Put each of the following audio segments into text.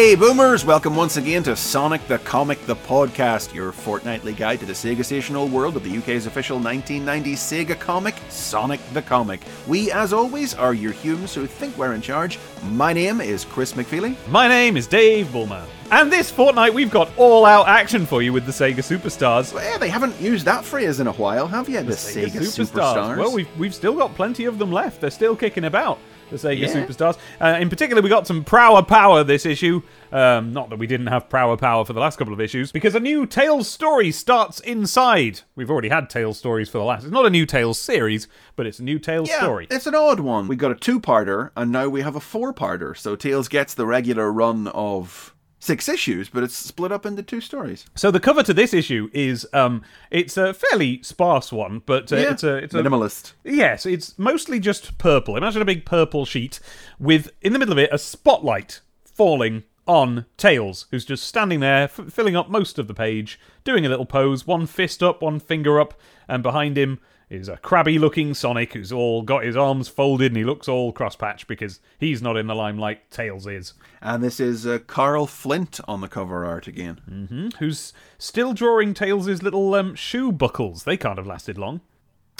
Hey, boomers! Welcome once again to Sonic the Comic, the podcast, your fortnightly guide to the Sega stational world of the UK's official 1990s Sega comic, Sonic the Comic. We, as always, are your humans who think we're in charge. My name is Chris McFeely. My name is Dave Bulmer. And this fortnight, we've got all out action for you with the Sega Superstars. Well, yeah, they haven't used that phrase in a while, have you? The, Sega, Superstars. Well, we've, we've still got plenty of them left. They're still kicking about, the Sega Yeah. Superstars. Uh, in particular, we got some Prower Power this issue. Um, not that we didn't have Prower Power for the last couple of issues, because a new Tails story starts inside. We've already had Tails stories for the last. It's not a new Tails series, but it's a new Tails Yeah, story. it's an odd one. We got a two-parter, and now we have a four-parter. So Tails gets the regular run of six issues, but it's split up into two stories. So the cover to this issue is um, it's a fairly sparse one, but uh, Yeah, it's a it's a minimalist. Yes, it's mostly just purple. Imagine a big purple sheet with, in the middle of it, a spotlight falling on Tails, who's just standing there, f- filling up most of the page, doing a little pose, one fist up, one finger up, and behind him is a crabby looking Sonic who's all got his arms folded and he looks all crosspatch because he's not in the limelight, Tails is. And this is uh, Carl Flint on the cover art again. Who's still drawing Tails' little um, shoe buckles. They can't have lasted long.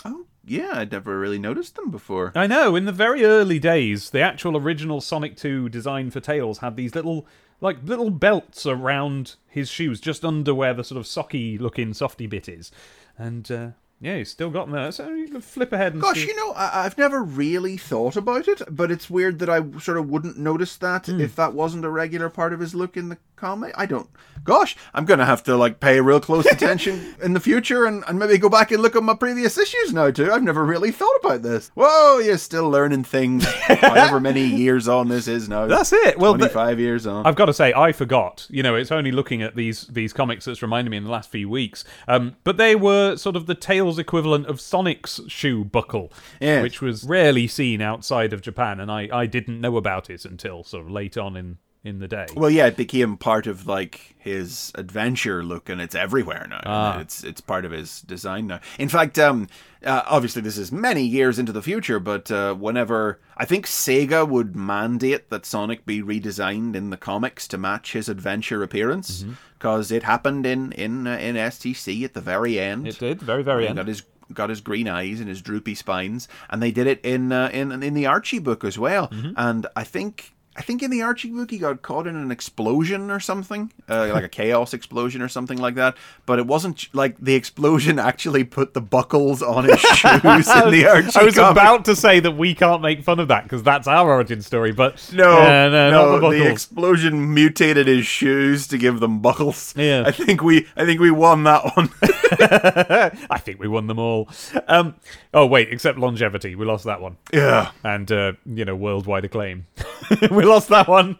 Oh, yeah, I'd never really noticed them before. I know. In the very early days, the actual original Sonic 2 design for Tails had these little, like little belts around his shoes, just under where the sort of socky-looking softy bit is, and uh, yeah, he's still got there. So you can flip ahead and Gosh, see. you know, I- I've never really thought about it, but it's weird that I sort of wouldn't notice that Hmm. if that wasn't a regular part of his look in the comic. I don't. Gosh, I'm gonna have to like pay real close attention in the future and, and maybe go back and look at my previous issues now too. I've never really thought about this. Whoa, you're still learning things. however many years on this is now. That's it. Well, the- 25 years on. I've got to say, I forgot. You know, it's only looking at these these comics that's reminded me in the last few weeks. Um, but they were sort of the Tails equivalent of Sonic's shoe buckle, Yes. which was rarely seen outside of Japan, and I, I didn't know about it until sort of late on in in the day. Well, yeah, it became part of like his adventure look, and it's everywhere now. Ah. It's it's part of his design now. In fact, um, uh, obviously this is many years into the future, but uh, whenever I think Sega would mandate that Sonic be redesigned in the comics to match his adventure appearance, Mm-hmm. because it happened in in uh, in STC at the very end. It did very very He end. got his got his green eyes and his droopy spines, and they did it in uh, in in the Archie book as well. Mm-hmm. And I think I think in the Archie book he got caught in an explosion or something, uh, like a chaos explosion or something like that. But it wasn't like the explosion actually put the buckles on his shoes in the Archie. I was comic. about to say that we can't make fun of that because that's our origin story, but No, uh, no, no, the the, explosion mutated his shoes to give them buckles. Yeah. I think we, I think we won that one. I think we won them all. Um, oh wait, except longevity, we lost that one, yeah, and uh, you know worldwide acclaim, we lost that one.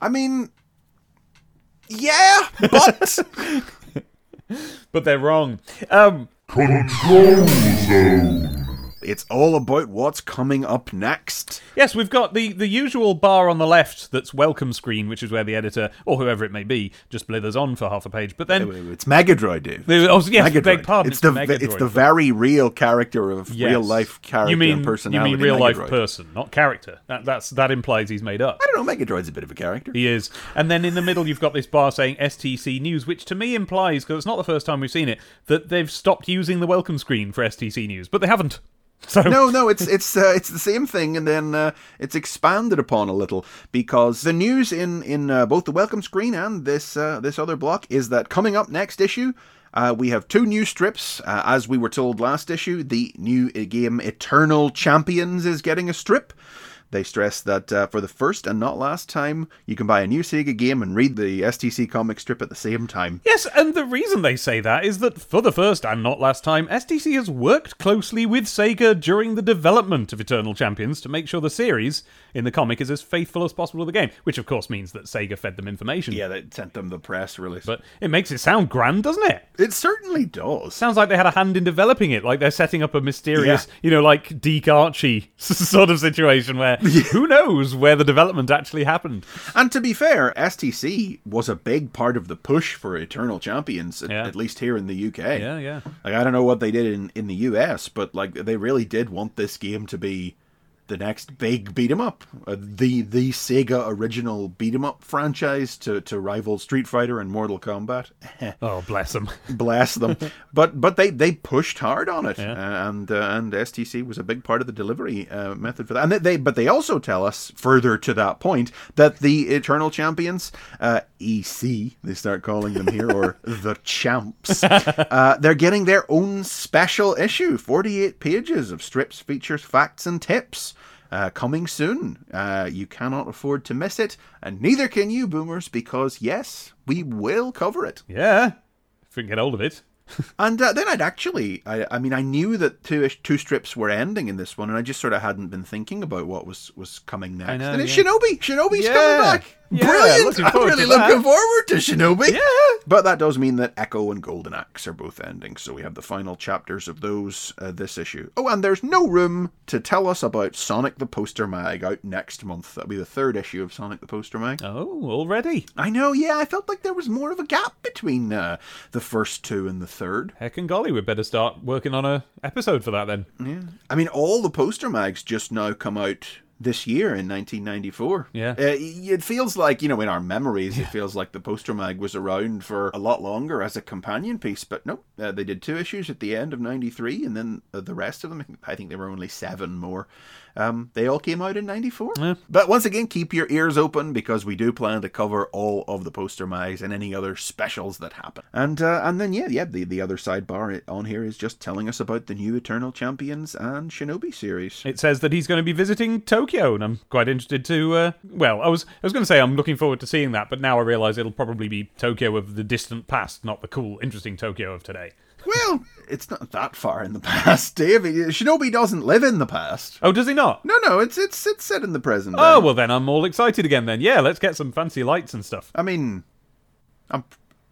I mean, yeah, but But they're wrong. Um, Control Zone. It's all about what's coming up next. yes, we've got the, the usual bar on the left that's welcome screen, which is where the editor or whoever it may be just blithers on for half a page. But then, It's Megadroid, Dave. oh yes, Megadroid. beg pardon, It's the Megadroid. it's the very real character of Yes. real life character You mean and personality. you mean real life person, not character? That that's that implies he's made up. I don't know. Megadroid's a bit of a character. He is. And then in the middle, you've got this bar saying STC News, which to me implies, because it's not the first time we've seen it, that they've stopped using the welcome screen for STC News, but they haven't. So no, no, it's it's uh, it's the same thing, and then uh, it's expanded upon a little because the news in in uh, both the welcome screen and this uh, this other block is that coming up next issue. Uh, we have two new strips. Uh, as we were told last issue, the new game Eternal Champions is getting a strip. They stress that uh, for the first and not last time, you can buy a new Sega game and read the STC comic strip at the same time. Yes, and the reason they say that is that for the first and not last time, STC has worked closely with Sega during the development of Eternal Champions to make sure the series in the comic is as faithful as possible to the game, which of course means that Sega fed them information. Yeah, they sent them the press release. But it makes it sound grand, doesn't it? it certainly does. Sounds like they had a hand in developing it, like they're setting up a mysterious, you know, like Deke Archie sort of situation where who knows where the development actually happened. And to be fair, STC was a big part of the push for Eternal Champions, at, Yeah. at least here in the UK. Yeah, yeah. Like I don't know what they did in, in the US, but like they really did want this game to be the next big beat 'em up, uh, the the Sega original beat 'em up franchise to to rival Street Fighter and Mortal Kombat. Oh, bless them. Bless them, but but they they pushed hard on it, Yeah. uh, and uh, and STC was a big part of the delivery uh, method for that. And they, they but they also tell us further to that point that the Eternal Champions, uh, EC, they start calling them here, or the Champs, uh, they're getting their own special issue, forty eight pages of strips, features, facts, and tips. Uh, coming soon. Uh, you cannot afford to miss it, and neither can you, boomers, because yes, we will cover it. Yeah. If we can get hold of it. And uh, then I'd actually, I, I mean, I knew that two two strips were ending in this one, and I just sort of hadn't been thinking about what was was coming next. know, and it's yeah. Shinobi. Shinobi's Yeah. coming back. Yeah, Brilliant! I'm really to that. looking forward to Shinobi. Yeah. But that does mean that Ecco and Golden Axe are both ending, so we have the final chapters of those uh, this issue. Oh, and there's no room to tell us about Sonic the Poster Mag out next month. That'll be the third issue of Sonic the Poster Mag. Oh, already. I know, yeah, I felt like there was more of a gap between uh, the first two and the third. Heck and golly, we'd better start working on a episode for that then. Yeah. I mean, all the poster mags just now come out this year in 1994. Yeah. Uh, it feels like, you know, in our memories, it feels like the poster mag was around for a lot longer as a companion piece, but no, uh, they did two issues at the end of 93, and then uh, the rest of them, I think there were only seven more. Um, they all came out in 94. Yeah. But once again, keep your ears open because we do plan to cover all of the poster mags and any other specials that happen. And uh, and then yeah, yeah, the, the other sidebar on here is just telling us about the new Eternal Champions and Shinobi series. It says that he's going to be visiting Tokyo, and I'm quite interested to. Uh, well, I was I was going to say I'm looking forward to seeing that, but now I realise it'll probably be Tokyo of the distant past, not the cool, interesting Tokyo of today. Well, it's not that far in the past, Dave. Shinobi doesn't live in the past. Oh, does he not? No, no, it's it's it's set in the present. Oh day. well, then I'm all excited again. Then yeah, let's get some fancy lights and stuff. I mean, I'm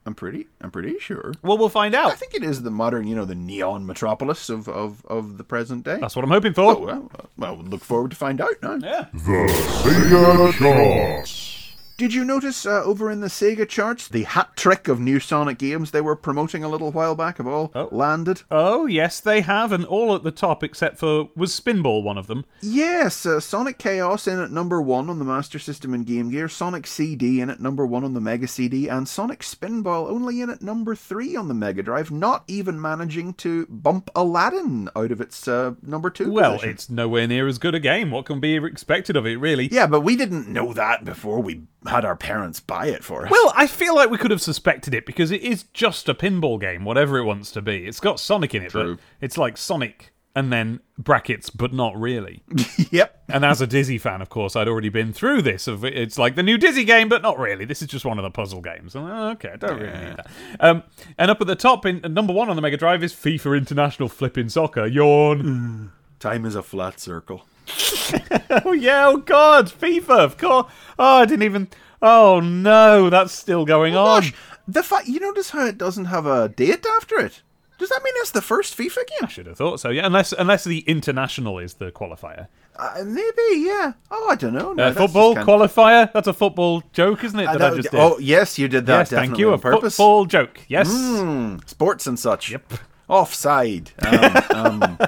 I'm pretty I'm pretty sure. Well, we'll find out. I think it is the modern, you know, the neon metropolis of of, of the present day. That's what I'm hoping for. Oh, well, well, look forward to find out now. Yeah. The Sega Charts. Did you notice uh, over in the Sega charts the hat trick of new Sonic games they were promoting a little while back have all Oh. landed? Oh yes, they have, and all at the top except for was Spinball one of them. Yes, uh, Sonic Chaos in at number one on the Master System and Game Gear, Sonic CD in at number one on the Mega CD, and Sonic Spinball only in at number three on the Mega Drive, not even managing to bump Aladdin out of its uh, number two Well, position. it's nowhere near as good a game. What can be expected of it, really? Yeah, but we didn't know that before we had our parents buy it for us. Well, I feel like we could have suspected it because it is just a pinball game, whatever it wants to be. It's got Sonic in it, True. but it's like Sonic and then brackets, but not really. yep. and as a Dizzy fan, of course, I'd already been through this. Of it's like the new Dizzy game, but not really. This is just one of the puzzle games. Like, oh, okay, I don't really need that. Um, and up at the top, in number one on the Mega Drive, is FIFA International Flipping Soccer. Yawn. Time is a flat circle. oh yeah. Oh god, FIFA. Of course. Oh, I didn't even. Oh no, that's still going on. Gosh, the fact you notice how it doesn't have a date after it. Does that mean it's the first FIFA game? I should have thought so. Yeah, unless unless the international is the qualifier. Uh, maybe, yeah. Oh, I don't know. No, Uh, football qualifier. That's a football joke, isn't it? That I that- just did. oh, yes, you did that. yes, thank you. A purpose. football joke. Yes. Mm, sports and such. Yep. Offside. Um, um,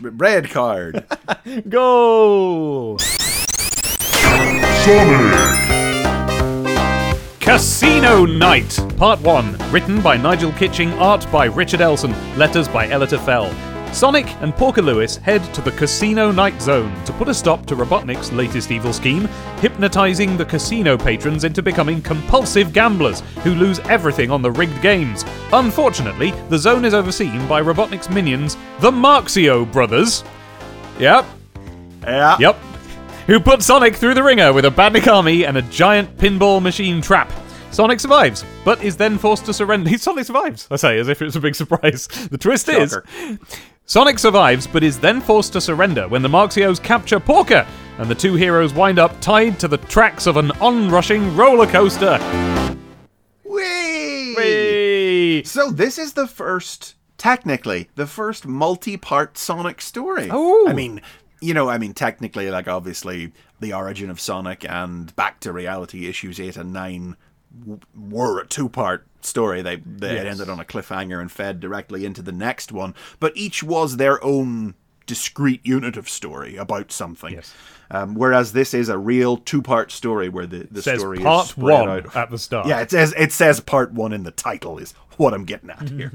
red card. Go. Sonic. Casino Night, Part 1. Written by Nigel Kitching, art by Richard Elson, letters by Elitta Fell. Sonic and Porker Lewis head to the Casino Night Zone to put a stop to Robotnik's latest evil scheme, hypnotizing the casino patrons into becoming compulsive gamblers who lose everything on the rigged games. Unfortunately, the zone is overseen by Robotnik's minions, the Marxio brothers. Yep, Yeah. Yep. Who put Sonic through the ringer with a Badnik army and a giant pinball machine trap. Sonic survives, but is then forced to surrender. He Sonic survives, I say, as if it's a big surprise. The twist Shocker. is Sonic survives, but is then forced to surrender when the Marxios capture Porker, and the two heroes wind up tied to the tracks of an onrushing roller coaster. Whee! Whee! So this is the first, technically, the first multi-part Sonic story. Oh. I mean, you know, I mean, technically, like obviously, the origin of Sonic and Back to Reality issues eight and nine were a two-part story. They they Yes. ended on a cliffhanger and fed directly into the next one, but each was their own discrete unit of story about something. Yes. Um, whereas this is a real two-part story where the, the Says story part is spread one out. at the start. Yeah, it says it says part one in the title is what I'm getting at here,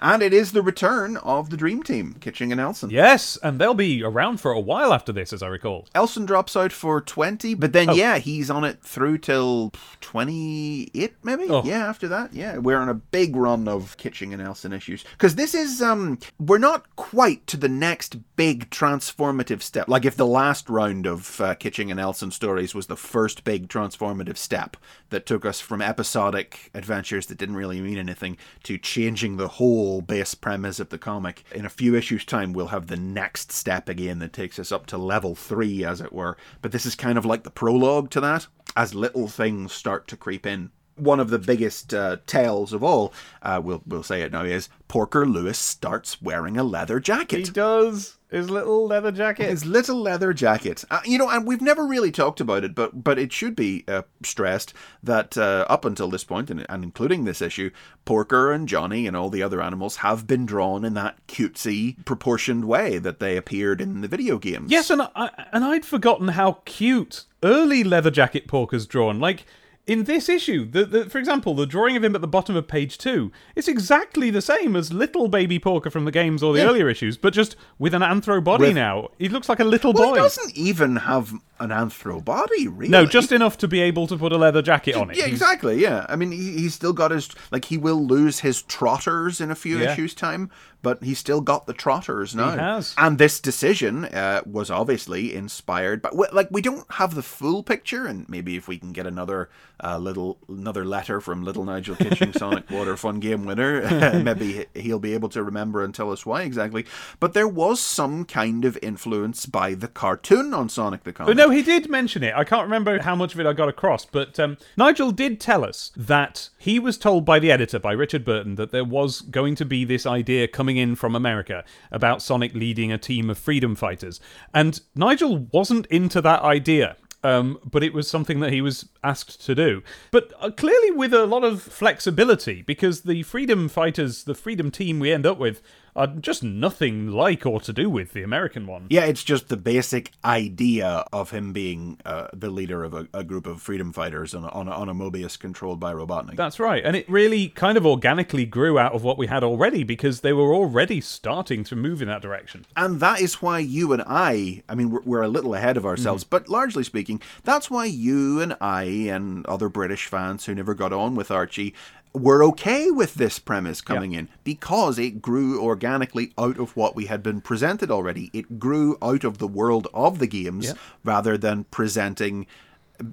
and it is the return of the Dream Team, Kitching and Elson. Yes, and they'll be around for a while after this, as I recall. Elson drops out for 20, but Oh. then, yeah, he's on it through till 28, maybe? Oh. Yeah, after that. Yeah, we're on a big run of Kitching and Elson issues. Because this is, um, we're not quite to the next big transformative step. Like if the last round of uh, Kitching and Elson stories was the first big transformative step that took us from episodic adventures that didn't really mean anything to changing the whole base premise of the comic. In a few issues' time, we'll have the next step again that takes us up to level three, as it were. But this is kind of like the prologue to that, as little things start to creep in. One of the biggest uh, tales of all, uh, we'll we'll say it now, is Porker Lewis starts wearing a leather jacket. He does his little leather jacket. His little leather jacket. Uh, you know, and we've never really talked about it, but but it should be uh, stressed that uh, up until this point, and, and including this issue, Porker and Johnny and all the other animals have been drawn in that cutesy, proportioned way that they appeared in the video games. Yes, and I and I'd forgotten how cute early leather jacket Porker's drawn. Like in this issue, the, the for example, the drawing of him at the bottom of page two, it's exactly the same as little baby Porker from the games or the Yeah. earlier issues, but just with an anthro body With- now. He looks like a little Well, boy. he doesn't even have an anthro body, really. no, just enough to be able to put a leather jacket on it. Yeah, He's- exactly. Yeah, I mean, he, he's still got his like he will lose his trotters in a few Yeah. issues time, but he's still got the trotters now. has. And this decision uh, was obviously inspired, but like we don't have the full picture, and maybe if we can get another uh, little another letter from Little Nigel Kitching Sonic Water Fun Game winner, maybe he- he'll be able to remember and tell us why exactly. But there was some kind of influence by the cartoon on Sonic the Comic. But no, he did mention it. I can't remember how much of it I got across, but um, Nigel did tell us that he was told by the editor, by Richard Burton, that there was going to be this idea coming in from America about Sonic leading a team of freedom fighters. And Nigel wasn't into that idea. Um, but it was something that he was asked to do. But uh, clearly, with a lot of flexibility, because the freedom fighters, the freedom team we end up with, are just nothing like or to do with the American one. Yeah, it's just the basic idea of him being uh, the leader of a, a group of freedom fighters on a, on a, on a Mobius controlled by Robotnik. That's right. And it really kind of organically grew out of what we had already because they were already starting to move in that direction. and that is why you and I, I mean, we're, we're a little ahead of ourselves, but largely speaking, that's why you and I and other British fans who never got on with Archie were okay with this premise coming in because it grew organically out of what we had been presented already. It grew out of the world of the games Yeah. rather than presenting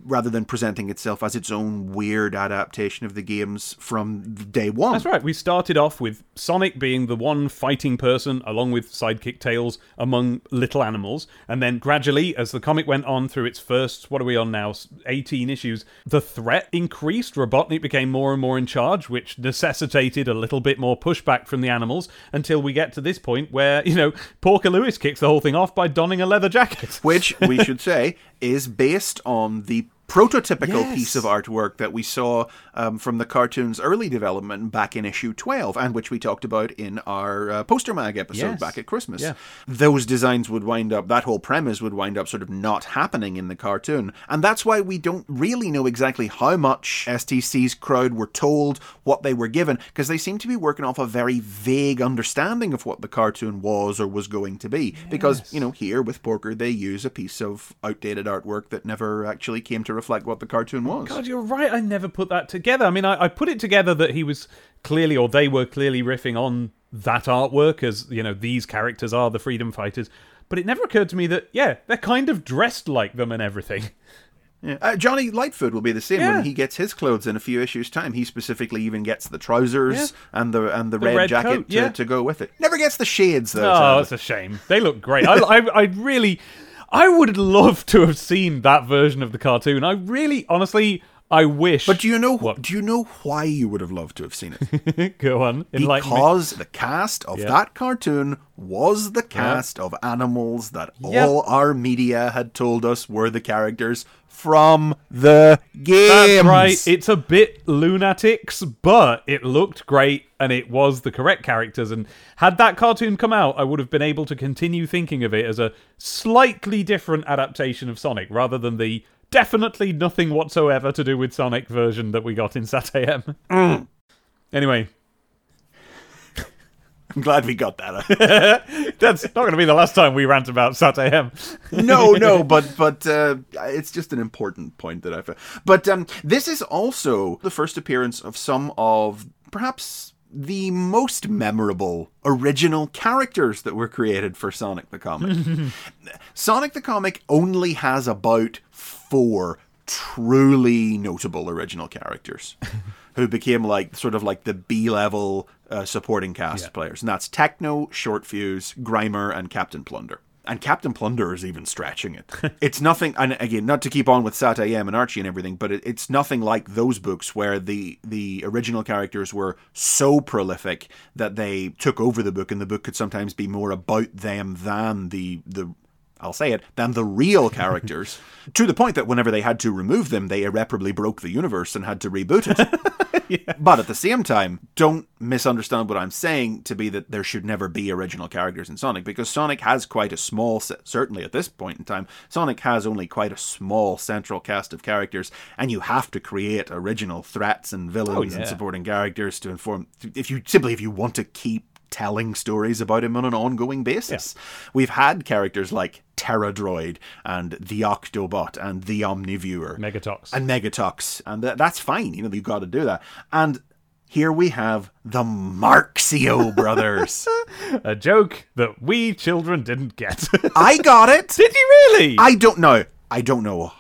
rather than presenting itself as its own weird adaptation of the games from day one. That's right. We started off with Sonic being the one fighting person, along with sidekick Tails, among little animals. And then gradually, as the comic went on through its first, what are we on now? 18 issues, the threat increased. Robotnik became more and more in charge, which necessitated a little bit more pushback from the animals until we get to this point where, you know, Porker Lewis kicks the whole thing off by donning a leather jacket. which we should say is based on the prototypical Yes. piece of artwork that we saw um, from the cartoon's early development back in issue 12 and which we talked about in our uh, poster mag episode Yes. back at christmas Yeah. those designs would wind up that whole premise would wind up sort of not happening in the cartoon and that's why we don't really know exactly how much stc's crowd were told what they were given because they seem to be working off a very vague understanding of what the cartoon was or was going to be because you know here with porker they use a piece of outdated artwork that never actually came to reflect what the cartoon was God, you're right. I never put that together. I mean, I, I put it together that he was clearly, or they were clearly riffing on that artwork as, you know, these characters are the freedom fighters. But it never occurred to me that, yeah, they're kind of dressed like them and everything. Yeah. Uh, Johnny Lightfoot will be the same Yeah. when he gets his clothes in a few issues' time. He specifically even gets the trousers and the and the, red, red jacket coat, to, yeah. to go with it. Never gets the shades though. Oh, that's a shame. They look great. I, I, I really, I would love to have seen that version of the cartoon. I really, honestly, I wish. But do you know what? do you know why you would have loved to have seen it? go on, me. because the cast of Yeah. that cartoon was the cast of animals that Yep. all our media had told us were the characters from the games. That's right. It's a bit lunatics, but it looked great and it was the correct characters. And had that cartoon come out, I would have been able to continue thinking of it as a slightly different adaptation of Sonic rather than the definitely nothing whatsoever to do with Sonic version that we got in Sat AM. Mm. Anyway, I'm glad we got that. that's not going to be the last time we rant about Sat AM. no, no, but but uh, it's just an important point that I've. But um, this is also the first appearance of some of perhaps the most memorable original characters that were created for Sonic the Comic. Sonic the Comic only has about four truly notable original characters who became like sort of like the B level uh, supporting cast Yeah. players, and that's Tekno, Short Fuse, Grimer, and Captain Plunder. And Captain Plunder is even stretching it. it's nothing, and again, not to keep on with Sat AM and Archie and everything, but it, it's nothing like those books where the the original characters were so prolific that they took over the book, and the book could sometimes be more about them than the the I'll say it, than the real characters, to the point that whenever they had to remove them, they irreparably broke the universe and had to reboot it. But at the same time, don't misunderstand what I'm saying to be that there should never be original characters in Sonic, because Sonic has quite a small, se- certainly at this point in time, Sonic has only quite a small central cast of characters, and you have to create original threats and villains oh, and yeah. supporting characters to inform, if you simply if you want to keep telling stories about him on an ongoing basis. We've had characters like Terradroid and the Octobot and the Omniviewer Megatox. and Megatox, and th- that's fine. You know, you've got to do that. And here we have the Marxio brothers. a joke that we children didn't get. I got it. Did you really? I don't know. I don't know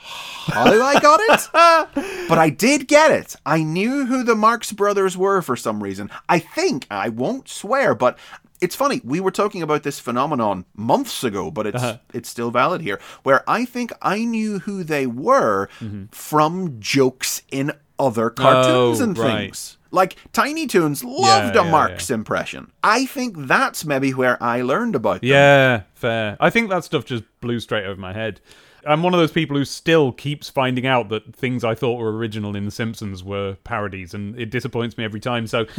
how I got it, but I did get it. I knew who the Marx brothers were for some reason. I think I won't swear, but it's funny. We were talking about this phenomenon months ago, but it's uh-huh. it's still valid here. Where I think I knew who they were mm-hmm. from jokes in other cartoons Oh, and right. things. Like Tiny Toons loved Yeah, a yeah, Marx impression. I think that's maybe where I learned about them. Yeah, fair. I think that stuff just blew straight over my head. I'm one of those people who still keeps finding out that things I thought were original in The Simpsons were parodies, and it disappoints me every time. So,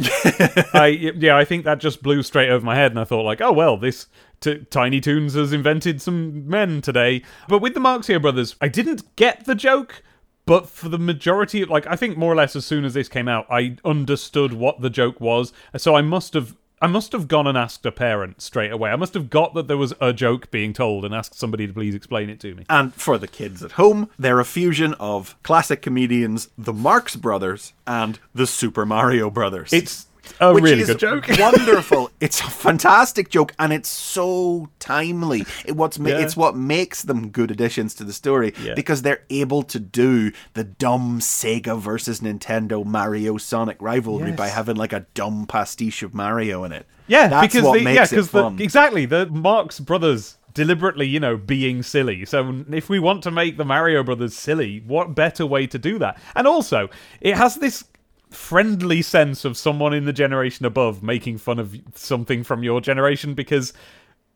I yeah, I think that just blew straight over my head, and I thought like, oh well, this t- Tiny Toons has invented some men today. But with the Marxio brothers, I didn't get the joke. But for the majority, of, like I think more or less as soon as this came out, I understood what the joke was. So I must have I must have gone and asked a parent straight away. I must have got that there was a joke being told and asked somebody to please explain it to me. And for the kids at home, they're a fusion of classic comedians, the Marx Brothers, and the Super Mario Brothers. It's a Which really is good joke. wonderful. It's a fantastic joke, and it's so timely. It what's ma- Yeah. it's what makes them good additions to the story Yeah. because they're able to do the dumb Sega versus Nintendo Mario Sonic rivalry Yes. by having like a dumb pastiche of Mario in it. Yeah, that's because what the, makes yeah, it because fun. the, exactly the Marx Brothers deliberately, you know, being silly. So if we want to make the Mario Brothers silly, what better way to do that? And also, it has this friendly sense of someone in the generation above making fun of something from your generation because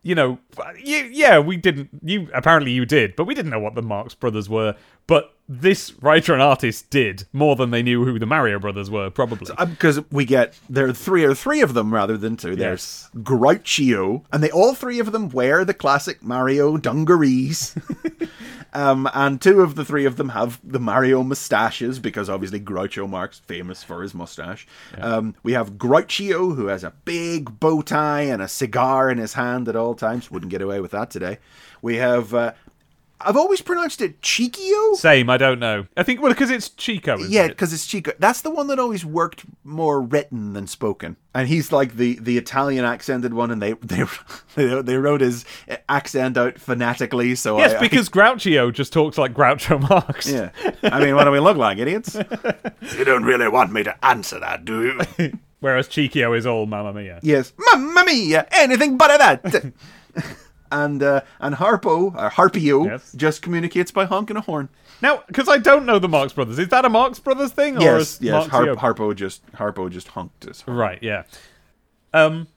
you know you, yeah we didn't you apparently you did but we didn't know what the marx brothers were but this writer and artist did more than they knew who the mario brothers were probably because we get there are three or three of them rather than two. There's Grouchio, and they all three of them wear the classic Mario dungarees. um, and two of the three of them have the Mario mustaches because obviously Groucho Marx famous for his mustache. Um, we have Grouchio who has a big bow tie and a cigar in his hand at all times. Wouldn't get away with that today. We have. Uh, I've always pronounced it Chiquio. same i don't know i think well because it's chico isn't Yeah, it? because it's Chico. That's the one that always worked more written than spoken. And he's like the, the Italian accented one, and they they they, they wrote his accent out phonetically. So Yes, I, I- because Groucho just talks like Groucho Marx. yeah. I mean, what do we look like, idiots? you don't really want me to answer that, do you? Whereas Chiquio is all Mamma Mia. yes, Mamma Mia, anything but that. and uh, and Harpo, or Harpio, Yes. just communicates by honking a horn. Now, because I don't know the Marx Brothers, is that a Marx Brothers thing? Or Yes, is yes. Marxio- Harpo just Harpo just honked his horn. Right, yeah. Um,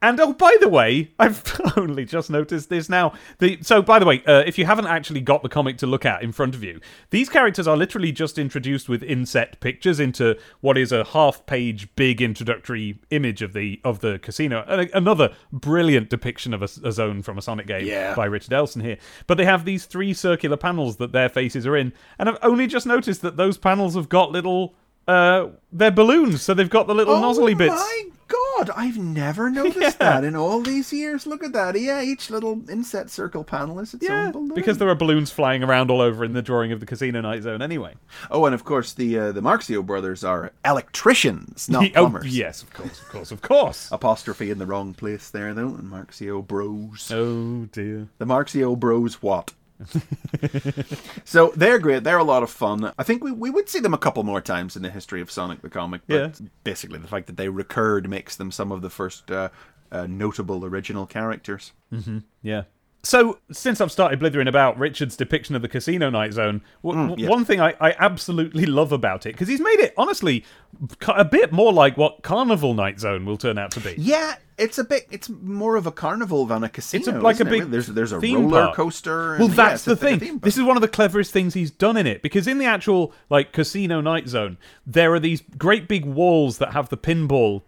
and oh, by the way, I've only just noticed this now. The so, by the way, uh, if you haven't actually got the comic to look at in front of you, these characters are literally just introduced with inset pictures into what is a half-page big introductory image of the of the casino. Another brilliant depiction of a, a zone from a Sonic game Yeah. by Richard Elson here. But they have these three circular panels that their faces are in, and I've only just noticed that those panels have got little. Uh, they're balloons, so they've got the little nozzly bits. Oh god, I've never noticed Yeah. that in all these years. Look at that. Yeah, each little inset circle panel is its Yeah, own balloon. because there are balloons flying around all over in the drawing of the Casino Night Zone. Anyway, Oh, and of course the uh, the Marxio brothers are electricians, not oh plumbers. yes, of course, of course, of course. Apostrophe in the wrong place there though. And Marxio bros. Oh dear. The Marxio bros what? so they're great. They're a lot of fun. I think we, we would see them a couple more times in the history of Sonic the comic. But Yeah. basically, the fact that they recurred makes them some of the first uh, uh, notable original characters. Yeah. So, since I've started blithering about Richard's depiction of the Casino Night Zone, w- hmm, w- yeah. one thing I, I absolutely love about it, because he's made it, honestly, a bit more like what Carnival Night Zone will turn out to be. Yeah, it's a bit. It's more of a carnival than a casino. It's a, like a big really? There's there's a roller park. coaster. and- Well, that's a the th- thing. This is one of the cleverest things he's done in it because in the actual like Casino Night Zone, there are these great big walls that have the pinball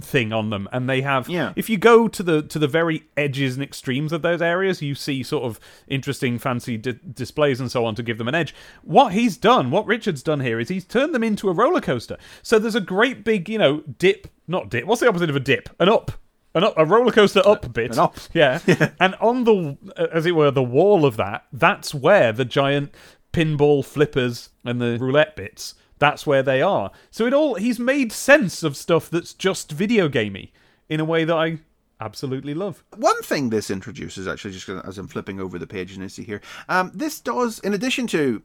thing on them. And they have Yeah. if you go to the to the very edges and extremes of those areas you see sort of interesting fancy di- displays and so on to give them an edge. What he's done what richard's done here is he's turned them into a roller coaster. So there's a great big you know dip not dip what's the opposite of a dip? An up. An up, a roller coaster up bit. An up. yeah. and on the, as it were, the wall of that, that's where the giant pinball flippers and the roulette bits, that's where they are. So it all, he's made sense of stuff that's just video gamey in a way that I absolutely love. One thing this introduces, actually, just as I'm flipping over the page and I see here, um, this does, in addition to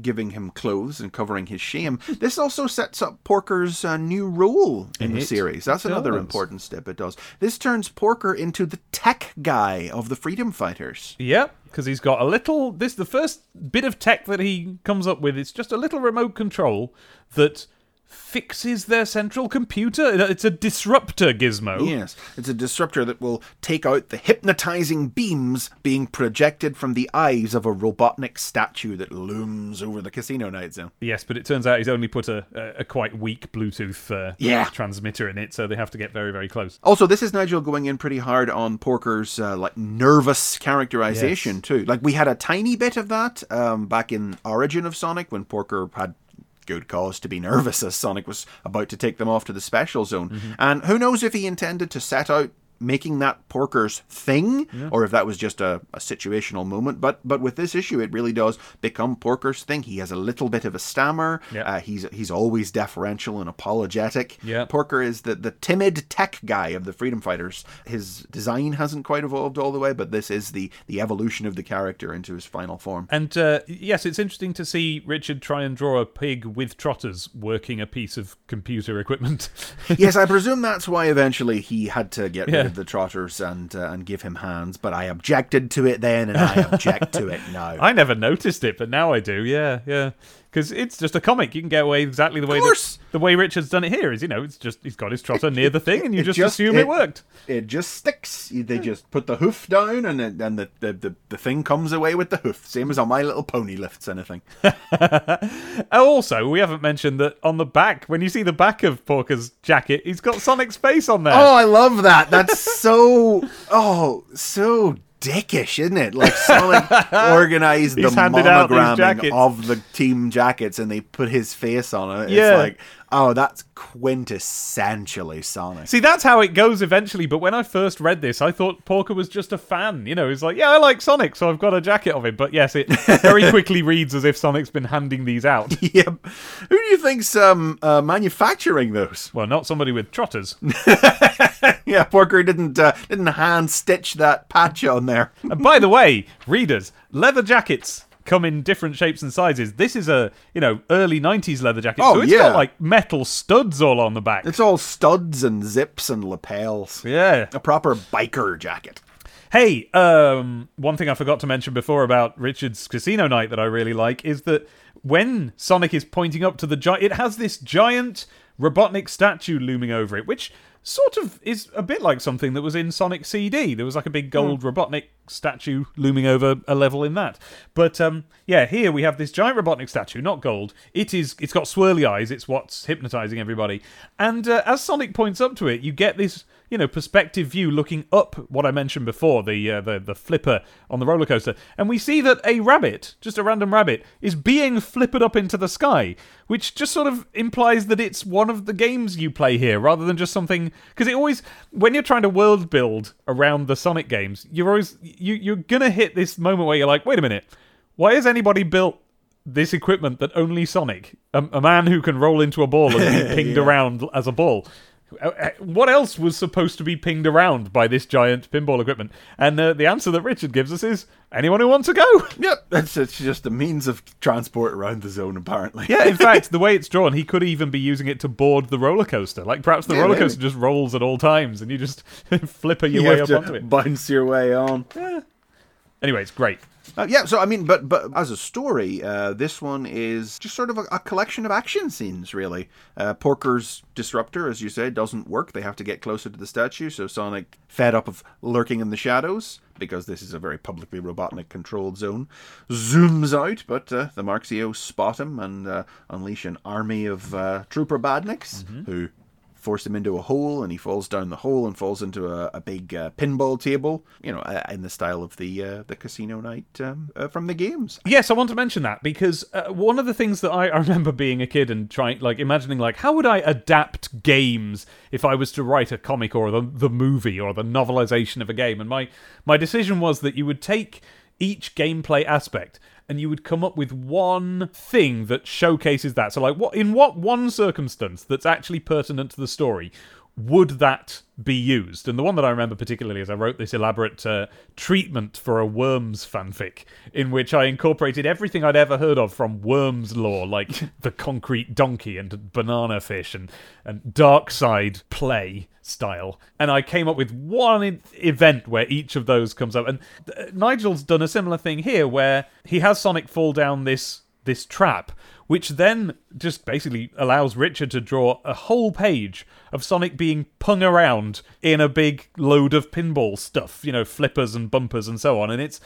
giving him clothes and covering his shame, this also sets up Porker's uh, new role in the series. That's another important step it does. This turns Porker into the tech guy of the Freedom Fighters. Yeah, because he's got a little. This the first bit of tech that he comes up with. It's just a little remote control that fixes their central computer. It's a disruptor gizmo. Yes, it's a disruptor that will take out the hypnotizing beams being projected from the eyes of a Robotnik statue that looms over the casino night zone. Yes, but it turns out he's only put a, a, a quite weak Bluetooth uh, Yeah. transmitter in it, so they have to get very, very close. Also, this is Nigel going in pretty hard on Porker's uh, like nervous characterization Yes. too. Like we had a tiny bit of that um, back in Origin of Sonic when Porker had good cause to be nervous as Sonic was about to take them off to the special zone. Mm-hmm. And who knows if he intended to set out making that Porker's thing or if that was just a, a situational moment. But but with this issue, it really does become Porker's thing. He has a little bit of a stammer. Yeah. Uh, he's he's always deferential and apologetic. Yeah. Porker is the, the timid tech guy of the Freedom Fighters. His design hasn't quite evolved all the way, but this is the, the evolution of the character into his final form. And uh, yes, it's interesting to see Richard try and draw a pig with trotters working a piece of computer equipment. yes, I presume that's why eventually he had to get Yeah. rid the trotters and uh, and give him hands. But I objected to it then, and I object to it now. I never noticed it, but now I do. Yeah, yeah. Because it's just a comic. You can get away exactly the way that, the way Richard's done it here. Is you know, it's just he's got his trotter near the thing, and you just, just- assume it, it- worked. It just sticks. They just put the hoof down, and it, and the, the, the, the thing comes away with the hoof. Same as on My Little Pony lifts anything. Oh, also, we haven't mentioned that on the back, when you see the back of Porker's jacket, he's got Sonic's face on there. Oh, I love that. That's so oh so dickish, isn't it? Like Sonic organized the He's handed out these monogramming of the team jackets, and they put his face on it. Yeah. It's like oh, that's quintessentially Sonic. See, that's how it goes eventually. But when I first read this, I thought Porker was just a fan. You know, he's like, yeah, I like Sonic, so I've got a jacket of him. But yes, it very quickly reads as if Sonic's been handing these out. yep. Who do you think's um uh, manufacturing those? Well, not somebody with trotters. Yeah, Porker didn't uh, didn't hand stitch that patch on there. And by the way, readers, leather jackets come in different shapes and sizes. This is a, you know, early 90s leather jacket. Oh, so it's yeah. got like metal studs all on the back. It's all studs and zips and lapels. yeah. A proper biker jacket. Hey, um, one thing I forgot to mention before about Richard's casino night that I really like is that when Sonic is pointing up to the giant, it has this giant Robotnik statue looming over it, which sort of is a bit like something that was in Sonic CD. There was like a big gold Robotnik statue looming over a level in that. But um, yeah, here we have this giant Robotnik statue, not gold. It is. It's got swirly eyes. It's what's hypnotizing everybody. And uh, as Sonic points up to it, you get this you know perspective view looking up what I mentioned before the uh, the the flipper on the roller coaster. And we see that a rabbit just a random rabbit is being flippered up into the sky which just sort of implies that it's one of the games you play here rather than just something because it always when you're trying to world build around the Sonic games you're always you you're gonna hit this moment where you're like wait a minute why has anybody built this equipment that only Sonic, a, a man who can roll into a ball and be pinged around as a ball, what else was supposed to be pinged around by this giant pinball equipment? And uh, the answer that Richard gives us is anyone who wants to go. Yep, that's it's just a means of transport around the zone, apparently. Yeah, in fact, the way it's drawn, he could even be using it to board the roller coaster. Like perhaps the Yeah, roller maybe. coaster just rolls at all times, and you just flipper your you way up to onto it. bounce your way on. Anyway, it's great. Uh, yeah, so I mean, but but as a story, uh, this one is just sort of a, a collection of action scenes, really. Uh, Porker's disruptor, as you say, doesn't work. They have to get closer to the statue. So Sonic, fed up of lurking in the shadows, because this is a very publicly Robotnik controlled zone, zooms out. But uh, the Marxios spot him and uh, unleash an army of uh, trooper badniks who force him into a hole and he falls down the hole and falls into a, a big uh, pinball table you know uh, in the style of the uh, the casino night um, uh, from the games Yes, I want to mention that because uh, one of the things that I, I remember being a kid and trying, like, imagining, like, how would I adapt games if I was to write a comic or the the movie or the novelization of a game? And my my decision was that you would take each gameplay aspect and you would come up with one thing that showcases that. So, like, what in what one circumstance that's actually pertinent to the story would that be used? And the one that I remember particularly is I wrote this elaborate uh, treatment for a Worms fanfic in which I incorporated everything I'd ever heard of from Worms lore, like the concrete donkey and banana fish and, and dark side play style. And I came up with one event where each of those comes up. And uh, Nigel's done a similar thing here where he has Sonic fall down this this trap, which then just basically allows Richard to draw a whole page of Sonic being pung around in a big load of pinball stuff, you know, flippers and bumpers and so on. And it's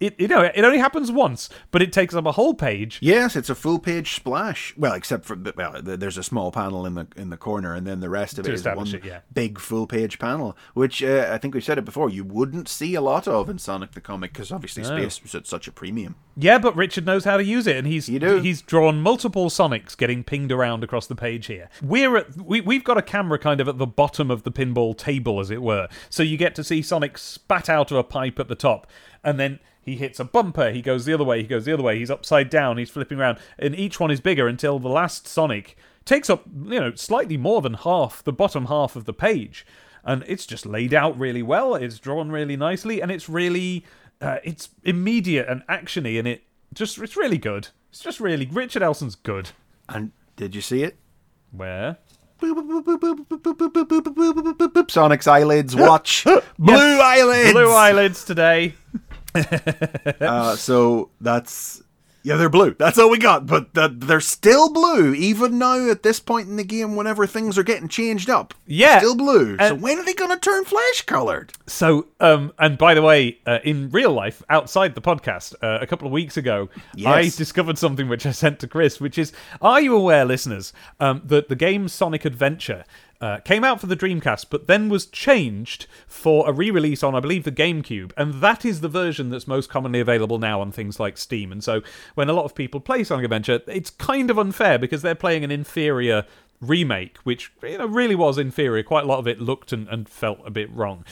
it you know it only happens once, but it takes up a whole page. yes it's a full page splash well except for well there's a small panel in the in the corner and then the rest of it is one it, yeah. big full page panel which uh, i think we've said it before you wouldn't see a lot of in sonic the comic because obviously space was at such a premium Yeah, but Richard knows how to use it, and he's he's drawn multiple Sonics getting pinged around across the page here. We're at we we've got a camera kind of at the bottom of the pinball table, as it were, so you get to see Sonic spat out of a pipe at the top, and then he hits a bumper. He goes the other way. He goes the other way. He's upside down. He's flipping around, and each one is bigger until the last Sonic takes up you know slightly more than half the bottom half of the page and it's just laid out really well. It's drawn really nicely, and it's really uh, it's immediate and actiony, and it just it's really good. It's just really Richard Elson's good. and did you see it Where Sonic's eyelids watch blue eyelids blue eyelids today. Uh, so that's yeah, they're blue. That's all we got. But th- they're still blue, even now at this point in the game. Whenever things are getting changed up, Yeah. still blue. so when are they going to turn flesh colored? So, um, and by the way, uh, in real life, outside the podcast, uh, a couple of weeks ago, I discovered something which I sent to Chris, which is: Are you aware, listeners, um, that the game Sonic Adventure? Uh, came out for the Dreamcast, but then was changed for a re-release on, I believe, the GameCube, and that is the version that's most commonly available now on things like Steam. And so, when a lot of people play Sonic Adventure, it's kind of unfair because they're playing an inferior remake, which you know really was inferior. Quite a lot of it looked and, and felt a bit wrong.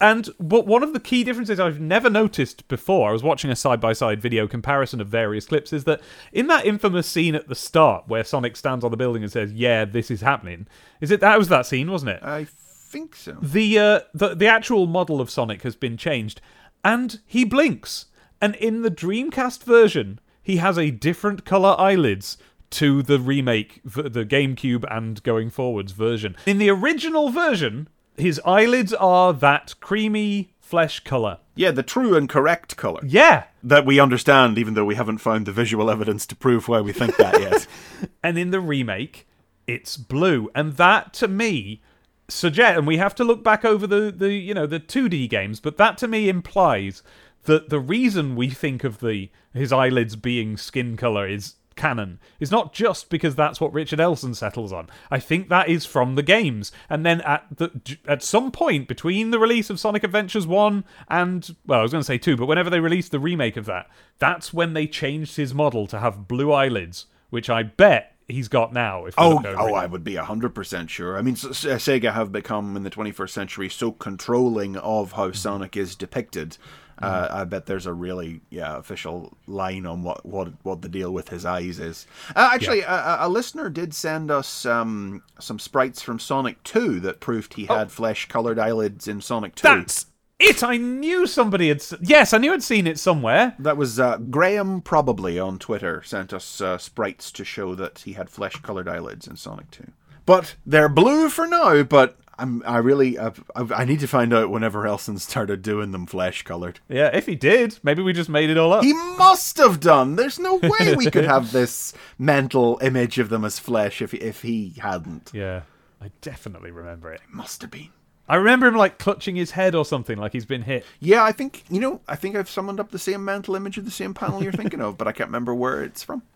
And but one of the key differences I've never noticed before, I was watching a side by side video comparison of various clips, is that in that infamous scene at the start where Sonic stands on the building and says, "Yeah, this is happening," is it that was that scene, wasn't it? I think so. the uh, the the actual model of Sonic has been changed, and he blinks. And in the Dreamcast version, he has a different color eyelids to the remake, the GameCube and going forwards version. In the original version, his eyelids are that creamy flesh color. Yeah, the true and correct color Yeah. that we understand, even though we haven't found the visual evidence to prove why we think that yet. And in the remake, it's blue. And that to me suggest and we have to look back over the, the you know, the 2D games, but that to me implies that the reason we think of the his eyelids being skin color is canon is not just because that's what Richard Elson settles on. I think that is from the games. And then at the at some point between the release of Sonic Adventures 1 and well, I was going to say 2, but whenever they released the remake of that, that's when they changed his model to have blue eyelids, which I bet he's got now if Oh, oh. I would be hundred percent sure. I mean, Sega have become in the 21st century so controlling of how mm-hmm. Sonic is depicted. Uh, I bet there's a really yeah official line on what what what the deal with his eyes is. Uh, actually, a, a- a listener did send us um, some sprites from Sonic 2 that proved he had flesh-colored eyelids in Sonic 2. That's it. I knew somebody had. Yes, I knew I'd seen it somewhere. That was uh, Graham, probably on Twitter, sent us uh, sprites to show that he had flesh-colored eyelids in Sonic 2. But they're blue for now. But I'm, I really, I, I need to find out whenever Elson started doing them flesh-colored. Yeah, if he did, maybe we just made it all up. He must have done. There's no way we could have this mental image of them as flesh if if he hadn't. yeah, I definitely remember it. Must have been. I remember him like clutching his head or something, like he's been hit. Yeah, I think you know. I think I've summoned up the same mental image of the same panel you're thinking of, but I can't remember where it's from.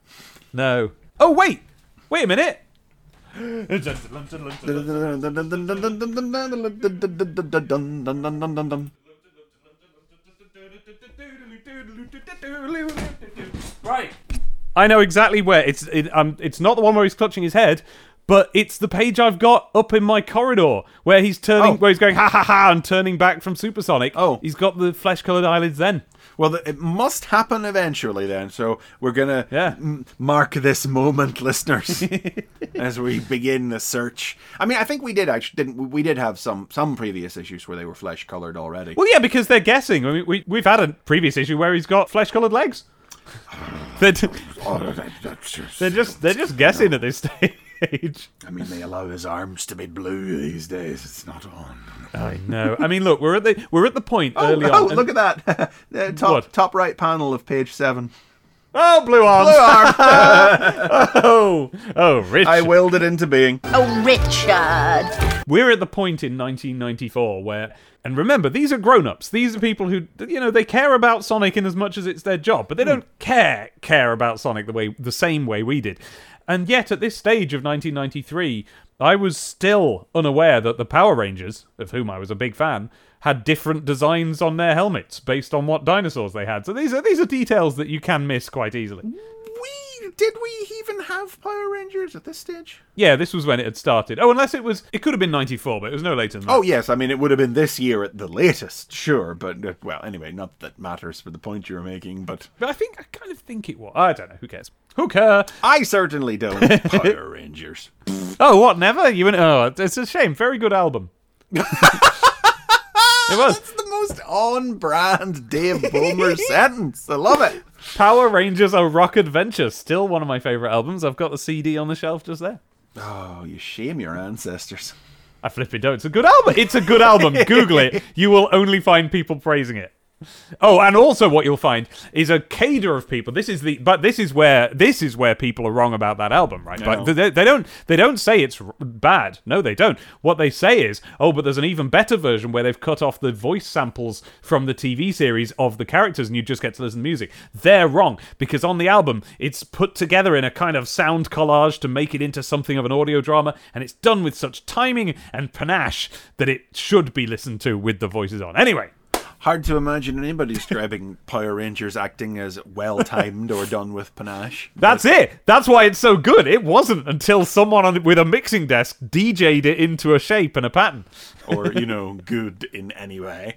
No. Oh wait, wait a minute. Right. I know exactly where it's. It, um, it's not the one where he's clutching his head, but it's the page I've got up in my corridor where he's turning, Oh. where he's going ha ha ha and turning back from Supersonic. Oh. he's got the flesh-colored eyelids. Then Well, it must happen eventually then. So we're gonna Yeah. m- mark this moment, listeners, as we begin the search. I mean, I think we did actually didn't we- did have some some previous issues where they were flesh colored already. Well, yeah, because they're guessing. I mean, we we've had a previous issue where he's got flesh-colored legs. they're, Oh, that- that's just- they're just they're just guessing at this stage. I mean, they allow his arms to be blue these days. It's not on. I know. I mean, look, we're at the we're at the point oh, early oh, on. and- look at that! the top What? top right panel of page seven. oh, blue arms. Blue arm. Oh, oh, Rich. I willed it into being. Oh, Richard. We're at the point in 1994 where, and remember, these are grown-ups. These are people who, you know, they care about Sonic in as much as it's their job, but they hmm. don't care care about Sonic the way the same way we did. And yet, at this stage of 1993, I was still unaware that the Power Rangers, of whom I was a big fan, had different designs on their helmets based on what dinosaurs they had. So these are these are details that you can miss quite easily. We did we even have Power Rangers at this stage? Yeah, this was when it had started. Oh, unless it was, it could have been 94, but it was no later than that. Oh yes, I mean it would have been this year at the latest, sure, but uh, well, anyway, not that matters for the point you were making, but But I think I kind of think it was. I don't know. Who cares? Who cares? I certainly don't. Power Rangers. Oh, what? Never? You went? Oh, it's a shame. Very good album. it was That's the most on-brand Dave Boomer sentence. I love it. Power Rangers: A Rock Adventure. Still one of my favorite albums. I've got the CD on the shelf just there. Oh, you shame your ancestors. I flip it don't. It's a good album. It's a good album. Google it. You will only find people praising it. Oh, and also what you'll find is a cadre of people. This is the, but this is where this is where people are wrong about that album, right? But No. they, they don't they don't say it's r- bad. No, they don't. What they say is, oh, but there's an even better version where they've cut off the voice samples from the TV series of the characters, and you just get to listen to music. They're wrong because on the album it's put together in a kind of sound collage to make it into something of an audio drama, and it's done with such timing and panache that it should be listened to with the voices on. Anyway. Hard to imagine anybody describing Power Rangers acting as well-timed or done with panache. That's it. That's why it's so good. It wasn't until someone on, with a mixing desk DJ'd it into a shape and a pattern. or you know, good in any way.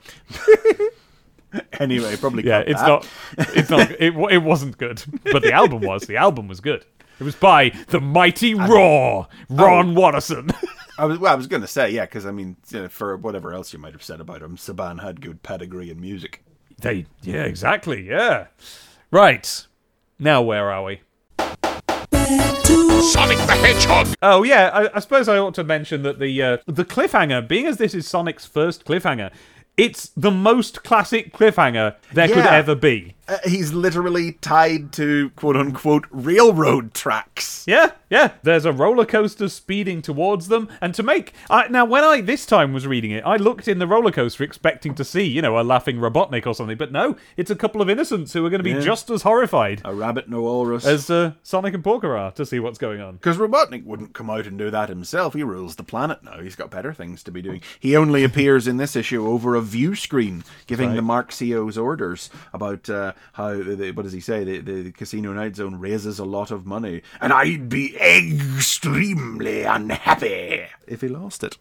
anyway, probably Yeah, it's that. not. It's not. It, it wasn't good, but the album was. The album was good. It was by the mighty Raw, Ron Wasserman. I was well. I was going to say yeah, because I mean, you know, for whatever else you might have said about him, Saban had good pedigree in music. they. Yeah, exactly. Yeah. Right. Now where are we? Sonic the Hedgehog. Oh yeah, I, I suppose I ought to mention that the uh, the cliffhanger, being as this is Sonic's first cliffhanger, It's the most classic cliffhanger there could Yeah. ever be. Uh, he's literally tied to quote unquote railroad tracks. Yeah, yeah. There's a roller coaster speeding towards them, and to make I, now when I this time was reading it, I looked in the roller coaster expecting to see you know a laughing Robotnik or something, but no, it's a couple of innocents who are going to be Yeah. just as horrified A rabbit no walrus. as uh, Sonic and Porker are to see what's going on. Because Robotnik wouldn't come out and do that himself. He rules the planet now. He's got better things to be doing. He only appears in this issue over a view screen, giving the Marxio's orders about uh, how, the, what does he say? The, the Casino Night Zone raises a lot of money. And I'd be extremely unhappy if he lost it.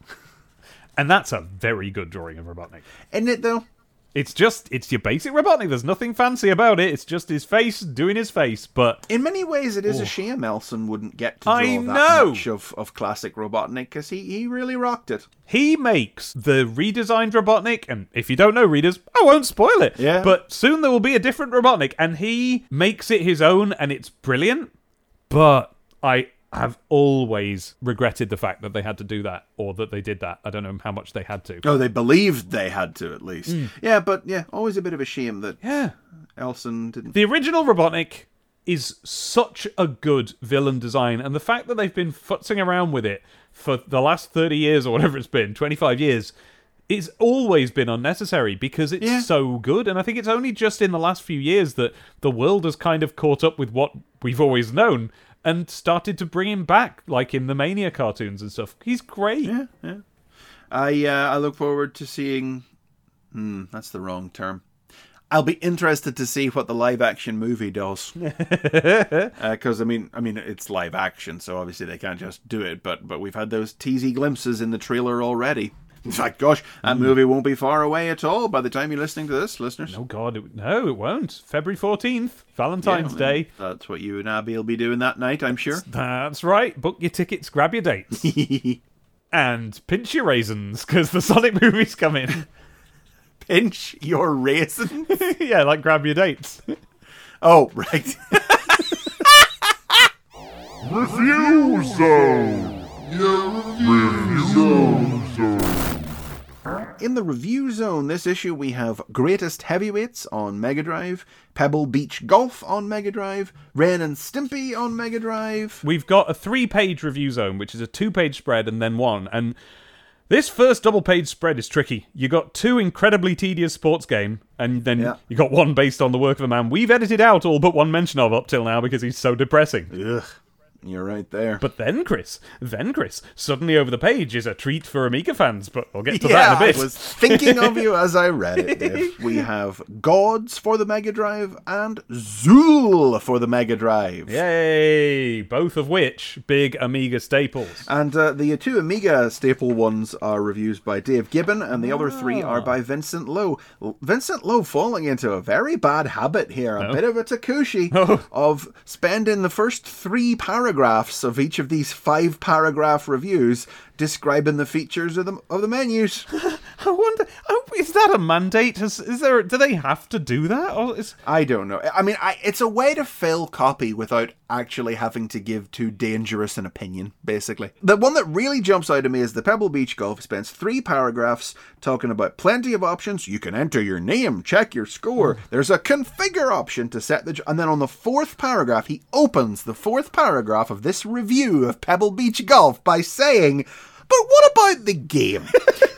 And that's a very good drawing of Robotnik. Isn't it, though? It's just it's your basic Robotnik. There's nothing fancy about it. It's just his face doing his face, but In many ways, it is a oh. shame Elson wouldn't get to draw I that know. much of, of classic Robotnik because he, he really rocked it. He makes the redesigned Robotnik, and if you don't know, readers, I won't spoil it. Yeah. But soon there will be a different Robotnik, and he makes it his own, and it's brilliant. But I have always regretted the fact that they had to do that, or that they did that. I don't know how much they had to. Oh, they believed they had to at least. Mm. Yeah, but yeah, always a bit of a shame that Yeah. Elson didn't. The original Robotnik is such a good villain design, and the fact that they've been futzing around with it for the last 30 years or whatever it's been, 25 years, it's always been unnecessary because it's Yeah. so good. And I think it's only just in the last few years that the world has kind of caught up with what we've always known and started to bring him back, like in the Mania cartoons and stuff. He's great. Yeah, yeah. I uh, I look forward to seeing. Hmm, that's the wrong term. I'll be interested to see what the live action movie does. Because I mean, I mean, it's live action, so obviously they can't just do it. But but we've had those teasy glimpses in the trailer already. In fact, gosh, that hmm. movie won't be far away at all by the time you're listening to this, listeners. Oh, God. It, no, it won't. February 14th, Valentine's Yeah, Day. That's what you and Abby will be doing that night, I'm sure. That's right. Book your tickets, grab your dates. and pinch your raisins because the Sonic movie's coming. Pinch your raisin. yeah, like grab your dates. Oh, right. Review Zone! In the review zone this issue, we have Greatest Heavyweights on Mega Drive, Pebble Beach Golf on Mega Drive, Ren and Stimpy on Mega Drive. We've got a three page review zone, which is a two page spread and then one. And this first double page spread is tricky. You got two incredibly tedious sports game, and then Yeah. you got one based on the work of a man we've edited out all but one mention of up till now because he's so depressing. Ugh, you're right there. But then, Chris, then, Chris, suddenly over the page is a treat for Amiga fans, but we'll get to yeah, that in a bit. I was thinking of you as I read it. Dave. We have Gods for the Mega Drive and Zool for the Mega Drive. Yay! Both of which big Amiga staples. And uh, the two Amiga staple ones are reviews by Dave Gibbon, and the other three are by Vincent Lowe. Vincent Lowe falling into a very bad habit here, a bit of a Takushi, of spending the first three paragraphs of each of these five paragraph reviews describing the features of the of the menus. I wonder, oh, is that a mandate? Is, is there? Do they have to do that? Or is, I don't know. I mean, I, it's a way to fill copy without actually having to give too dangerous an opinion, basically. The one that really jumps out at me is the Pebble Beach Golf. Spends three paragraphs talking about plenty of options. You can enter your name, check your score. Oh. There's a configure option to set the. And then on the fourth paragraph, he opens the fourth paragraph of this review of Pebble Beach Golf by saying, But what about the game?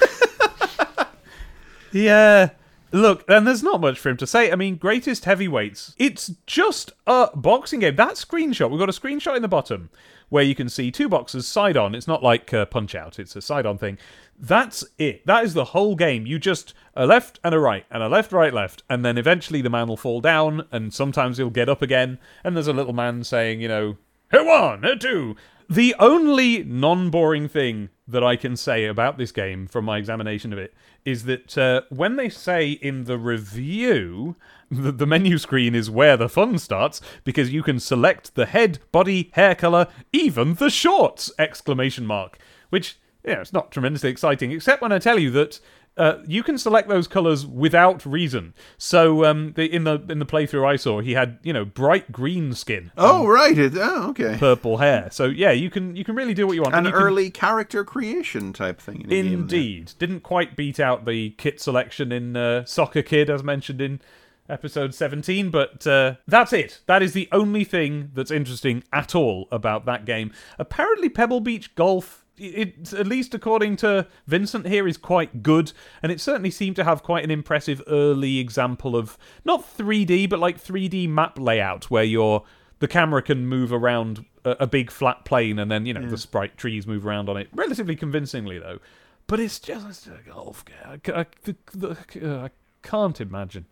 yeah. Look, and there's not much for him to say. I mean, greatest heavyweights. It's just a boxing game. That screenshot, we've got a screenshot in the bottom where you can see two boxers side on. It's not like uh, Punch Out, it's a side on thing. That's it. That is the whole game. You just a left and a right, and a left, right, left, and then eventually the man will fall down, and sometimes he'll get up again, and there's a little man saying, you know, here one, here two. The only non boring thing that I can say about this game from my examination of it is that uh, when they say in the review, that the menu screen is where the fun starts because you can select the head, body, hair color, even the shorts! Exclamation mark. Which, yeah, it's not tremendously exciting, except when I tell you that uh, you can select those colors without reason. So um, the, in the in the playthrough I saw, he had you know bright green skin, Oh right, it, oh okay. purple hair. So yeah, you can you can really do what you want. An you can- early character creation type thing. In. Indeed. Didn't quite beat out the kit selection in uh, Soccer Kid, as mentioned in episode 17, but uh, that's it. That is the only thing that's interesting at all about that game. Apparently, Pebble Beach Golf. It, at least according to Vincent here, is quite good, and it certainly seemed to have quite an impressive early example of not 3D, but like 3D map layout, where your the camera can move around a, a big flat plane, and then you know the sprite trees move around on it relatively convincingly, though. But it's just a golf game. I, I, the, the, uh, I can't imagine.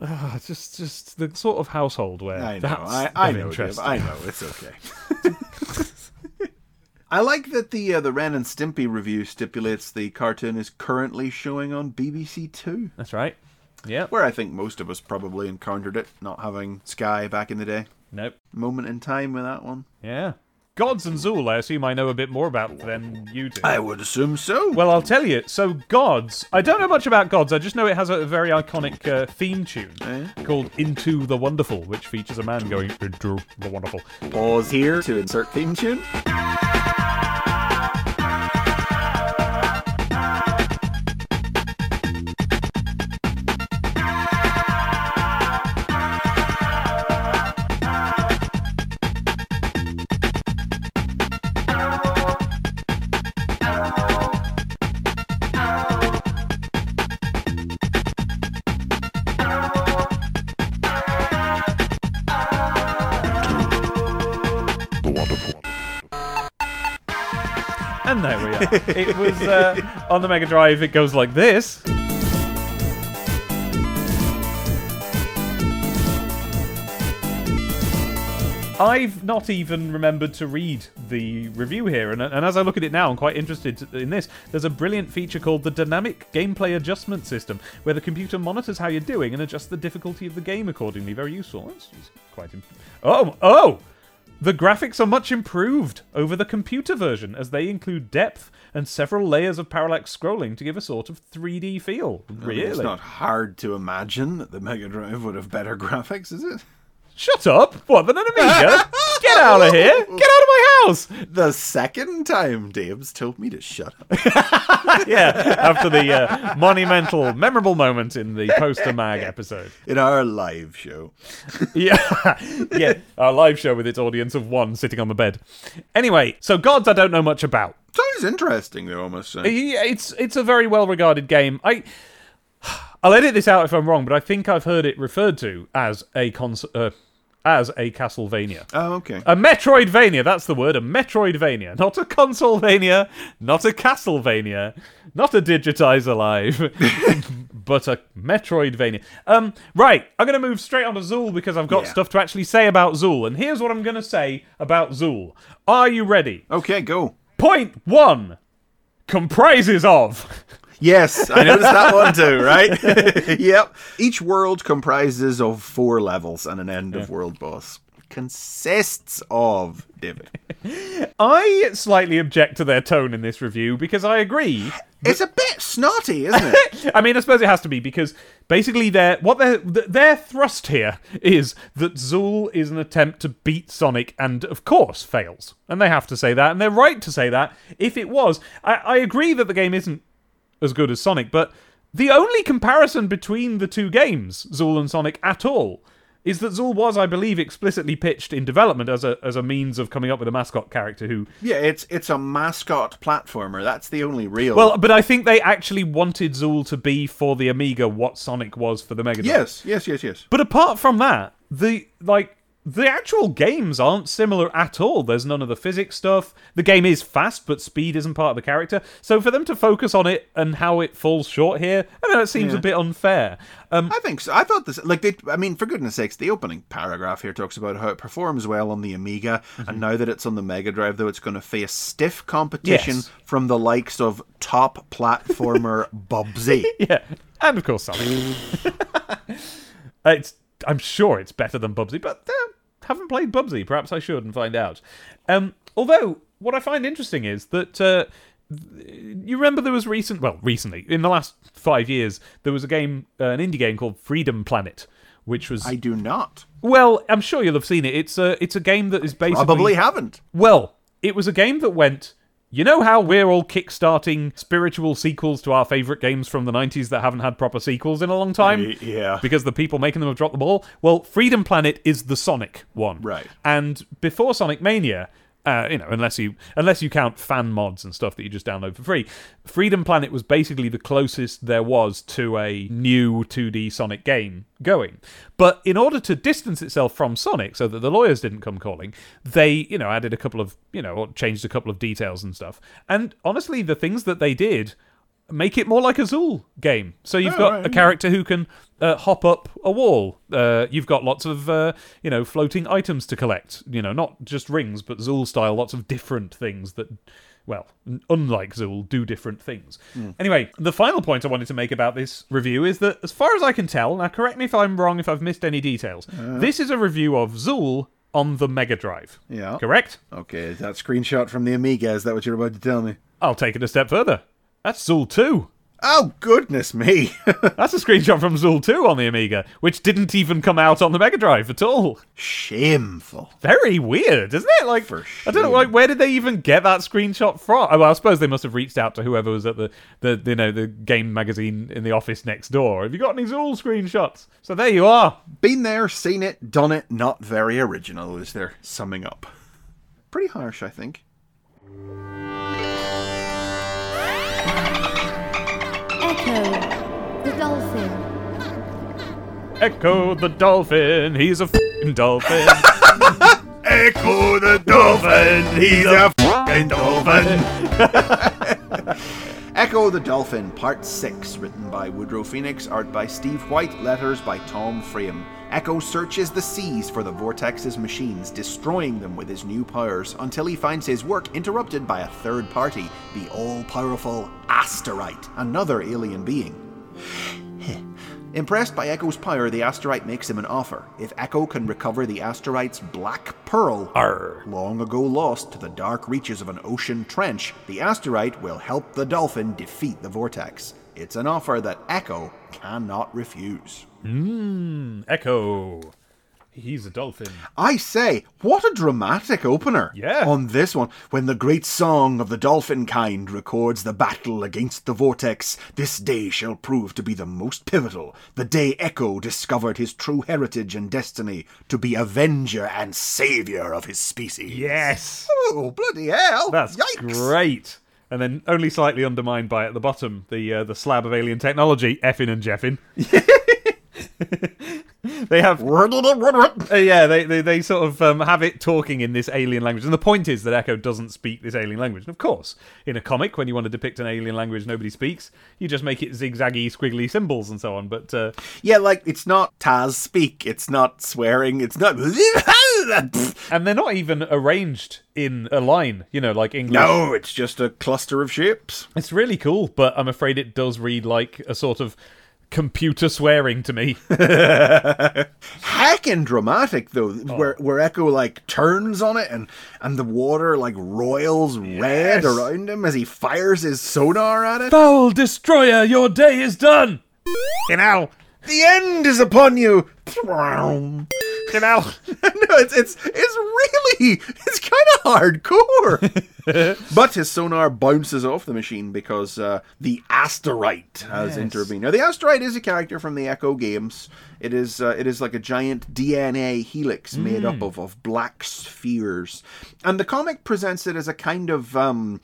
Uh, just, just the sort of household where I know. I, I know. I know. It's okay. I like that the uh, the Ren and Stimpy review stipulates the cartoon is currently showing on BBC Two, That's right. Yeah. where I think most of us probably encountered it, not having Sky back in the day. Nope. Moment in time with that one. Yeah. Gods and Zool, I assume I know a bit more about than you do. I would assume so. Well, I'll tell you. So, Gods. I don't know much about Gods. I just know it has a very iconic uh, theme tune Eh? called Into the Wonderful, which features a man going into the wonderful. pause here to insert theme tune. It was uh, on the Mega Drive. It goes like this. I've not even remembered to read the review here, and, and as I look at it now, I'm quite interested in this. There's a brilliant feature called the Dynamic Gameplay Adjustment System, where the computer monitors how you're doing and adjusts the difficulty of the game accordingly. Very useful. That's quite. Imp- oh, oh! The graphics are much improved over the computer version, as they include depth and several layers of parallax scrolling to give a sort of 3D feel. Really? It's not hard to imagine that the Mega Drive would have better graphics, is it? Shut up! What, than an Amiga? Get out of here! Get out of my house! The second time Dave's told me to shut up. Yeah, after the uh, monumental, memorable moment in the Poster Mag episode. in our live show. Yeah, yeah, our live show with its audience of one sitting on the bed. Anyway, so Gods I don't know much about. Sounds interesting, though, I must say. Yeah, It's it's a very well regarded game. I I'll edit this out if I'm wrong, but I think I've heard it referred to as a cons- uh, as a Castlevania. Oh, okay. A Metroidvania, that's the word, a Metroidvania. Not a Consolevania, not a Castlevania, not a Digitize Alive, but a Metroidvania. Um, right, I'm going to move straight on to Zool because I've got Yeah. stuff to actually say about Zool. And here's what I'm going to say about Zool. Are you ready? Okay, go. Point one comprises of. Yes, I noticed that one too, right? yep. Each world comprises of four levels and an end of world boss. Consists of David. I slightly object to their tone in this review because I agree It's a bit snotty, isn't it? I mean, I suppose it has to be because basically their what their their thrust here is that Zool is an attempt to beat Sonic, and of course fails, and they have to say that, and they're right to say that. If it was, I, I agree that the game isn't as good as Sonic, but the only comparison between the two games, Zool and Sonic, at all. Is that Zool was, I believe, explicitly pitched in development as a as a means of coming up with a mascot character who yeah, it's it's a mascot platformer. That's the only real. Well, but I think they actually wanted Zool to be for the Amiga what Sonic was for the Mega Drive. yes, yes, yes, yes. But apart from that, the like the actual games aren't similar at all. There's none of the physics stuff. The game is fast, but speed isn't part of the character. So for them to focus on it and how it falls short here, I mean, it seems Yeah. a bit unfair. Um, I think so. I thought this, like, they, I mean, for goodness sakes, the opening paragraph here talks about how it performs well on the Amiga, Mm-hmm. and now that it's on the Mega Drive, though, it's going to face stiff competition Yes. from the likes of top platformer Bubsy. yeah, and of course Sonic. it's I'm sure it's better than Bubsy, but uh, haven't played Bubsy. Perhaps I should and find out. Um, although what I find interesting is that uh, you remember there was recent, well, recently in the last five years, there was a game, uh, an indie game called Freedom Planet, which was I do not. well, I'm sure you'll have seen it. It's a it's a game that is basically Probably haven't. well, it was a game that went. You know how we're all kickstarting spiritual sequels to our favorite games from the 90s that haven't had proper sequels in a long time? Yeah. Because the people making them have dropped the ball? Well, Freedom Planet is the Sonic one. Right. And before Sonic Mania, uh, you know, unless you unless you count fan mods and stuff that you just download for free, Freedom Planet was basically the closest there was to a new 2D Sonic game going. But in order to distance itself from Sonic, so that the lawyers didn't come calling, they you know added a couple of you know or changed a couple of details and stuff. And honestly, the things that they did make it more like a Zool game. So you've Oh, got right, a character who can uh, hop up a wall. Uh, you've got lots of uh, you know floating items to collect. You know, not just rings, but Zool style, lots of different things that. Well, unlike Zool, do different things. Anyway, the final point I wanted to make about this review is that, as far as I can tell, now correct me if I'm wrong if I've missed any details, this is a review of Zool on the Mega Drive. Yeah. Correct? Okay, is that screenshot from the Amiga? Is that what you're about to tell me? I'll take it a step further. That's Zool 2. Oh, goodness me. That's a screenshot from Zool 2 on the Amiga, which didn't even come out on the Mega Drive at all. Shameful. Very weird, isn't it? Like, For I don't know, like, where did they even get that screenshot from? Oh, well, I suppose they must have reached out to whoever was at the, the, you know, the game magazine in the office next door. Have you got any Zool screenshots? So there you are. Been there, seen it, done it, not very original, is their summing up. Pretty harsh, I think. Dolphin. Ecco the dolphin, he's a f***ing dolphin. Ecco the dolphin, he's a fucking dolphin. Ecco the Dolphin, Part 6, written by Woodrow Phoenix, art by Steve White, letters by Tom Frame. Ecco searches the seas for the Vortex's machines, destroying them with his new powers, until he finds his work interrupted by a third party, the all powerful Asterite, another alien being. Impressed by Ecco's power, the Asterite makes him an offer. If Ecco can recover the Asterite's Black Pearl, Arr. long ago lost to the dark reaches of an ocean trench, the Asterite will help the Dolphin defeat the Vortex. It's an offer that Ecco cannot refuse. Mmm, Ecco. He's a dolphin. I say, what a dramatic opener Yeah. on this one. When the great song of the dolphin kind records the battle against the vortex, this day shall prove to be the most pivotal. The day Ecco discovered his true heritage and destiny to be avenger and savior of his species. Yes. Oh, bloody hell. That's Yikes. great. And then only slightly undermined by at the bottom the uh, the slab of alien technology, effin and jeffin. they have Uh, yeah, they, they they sort of um, have it talking in this alien language, and the point is that Ecco doesn't speak this alien language. And of course, in a comic, when you want to depict an alien language nobody speaks, you just make it zigzaggy, squiggly symbols and so on. But uh, Yeah, like, it's not Taz speak, it's not swearing, it's not. and they're not even arranged in a line, you know, like English. No, it's just a cluster of shapes. It's really cool, but I'm afraid it does read like a sort of computer swearing to me. heckin' dramatic though, Oh. where where Ecco like turns on it and and the water like roils red around him as he fires his sonar at it. Foul destroyer, your day is done. You know, The end is upon you. you know. no, it's it's it's really it's kind of hardcore. but his sonar bounces off the machine because uh, the asterite has Yes. intervened. Now the asterite is a character from the Ecco games. It is uh, it is like a giant DNA helix made up of, of black spheres, and the comic presents it as a kind of um,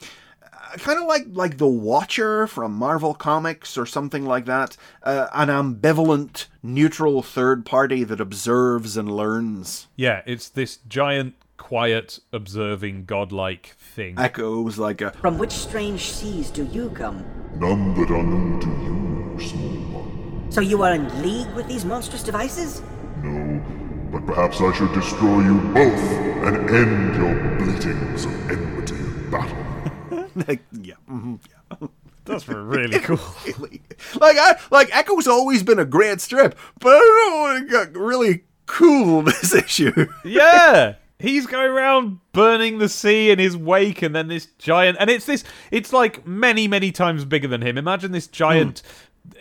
kind of like like the Watcher from Marvel Comics or something like that. Uh, an ambivalent, neutral third party that observes and learns. Yeah, it's this giant, quiet, observing, godlike thing. Echoes like a From which strange seas do you come? None that are known to you, small one. So you are in league with these monstrous devices? No, but perhaps I should destroy you both and end your bleatings of enmity and battle. Like, yeah. mhm, yeah. That's really cool. Really. Like I like Ecco's always been a great strip, but I don't know it got really cool this issue. yeah, he's going around burning the sea in his wake, and then this giant, and it's this, it's like many, many times bigger than him. Imagine this giant.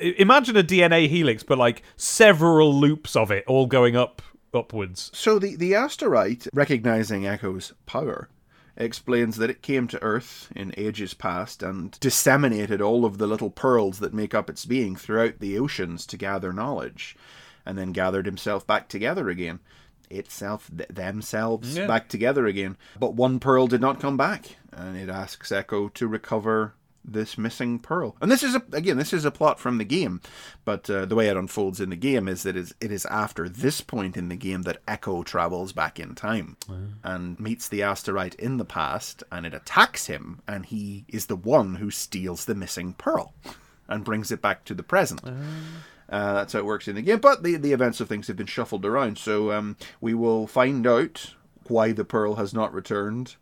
i- Imagine a DNA helix, but like several loops of it, all going up upwards. So the, the Asterite, recognizing Ecco's power, explains that it came to Earth in ages past and disseminated all of the little pearls that make up its being throughout the oceans to gather knowledge, and then gathered himself back together again. Itself, th- themselves Yeah. back together again. But one pearl did not come back, and it asks Ecco to recover this missing pearl. And this is a, again, this is a plot from the game, but uh, the way it unfolds in the game is that it is it is after this point in the game that Ecco travels back in time and meets the Asterite in the past, and it attacks him, and he is the one who steals the missing pearl and brings it back to the present. Uh, that's how it works in the game. But the, the events of things have been shuffled around, so um, we will find out why the pearl has not returned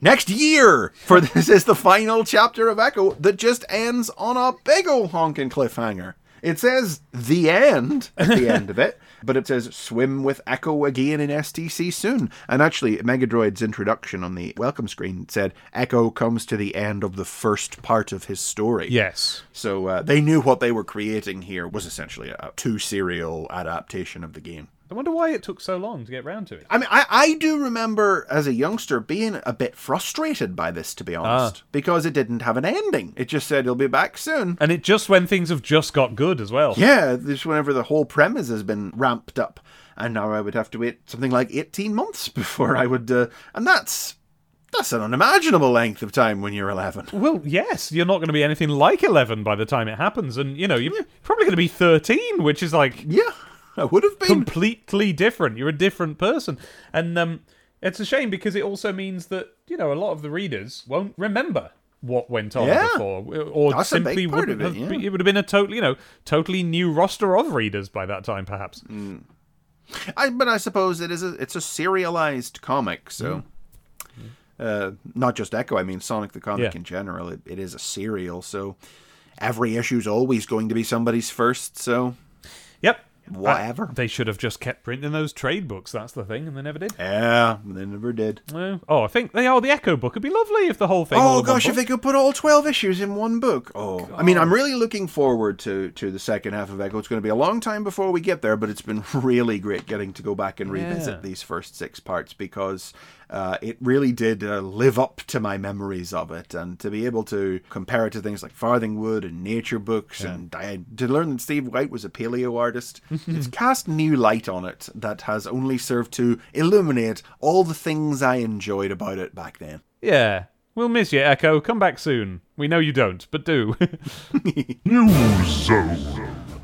next year. For this is the final chapter of Ecco that just ends on a big ol' honking cliffhanger. It says the end at the end of it, but it says swim with Ecco again in STC soon. And actually, Megadroid's introduction on the welcome screen said Ecco comes to the end of the first part of his story. Yes. So uh, they knew what they were creating here was essentially a two serial adaptation of the game. I wonder why it took so long to get round to it. I mean, I, I do remember as a youngster being a bit frustrated by this, to be honest, because it didn't have an ending. It just said it'll be back soon. And it just when things have just got good as well. Yeah, this whenever the whole premise has been ramped up, and now I would have to wait something like eighteen months before I would, uh, and that's that's an unimaginable length of time when you're eleven. Well, yes, you're not going to be anything like 11 by the time it happens. And, you know, you're probably going to be 13, which is like Yeah, I would have been. completely different. You're a different person. And um, it's a shame because it also means that, you know, a lot of the readers won't remember what went on Yeah. before or That's simply wouldn't it, have yeah. be- it would have been a totally you know totally new roster of readers by that time perhaps Mm. I, but I suppose it is a it's a serialized comic, so uh, not just Ecco. I mean Sonic the comic Yeah. in general. It, it is a serial, so every issue is always going to be somebody's first. So yep Whatever. Uh, they should have just kept printing those trade books that's the thing and they never did yeah, they never did. Uh, oh i think they are the Ecco book it'd be lovely if the whole thing Oh gosh, if they could put all twelve issues in one book. Oh, I mean, I'm really looking forward to to the second half of Ecco. It's going to be a long time before we get there, but it's been really great getting to go back and revisit Yeah. these first six parts because uh, it really did uh, live up to my memories of it, and to be able to compare it to things like Farthingwood and nature books, and I, to learn that Steve White was a paleo artist, it's cast new light on it that has only served to illuminate all the things I enjoyed about it back then. yeah we'll miss you Ecco come back soon we know you don't but do News Zone.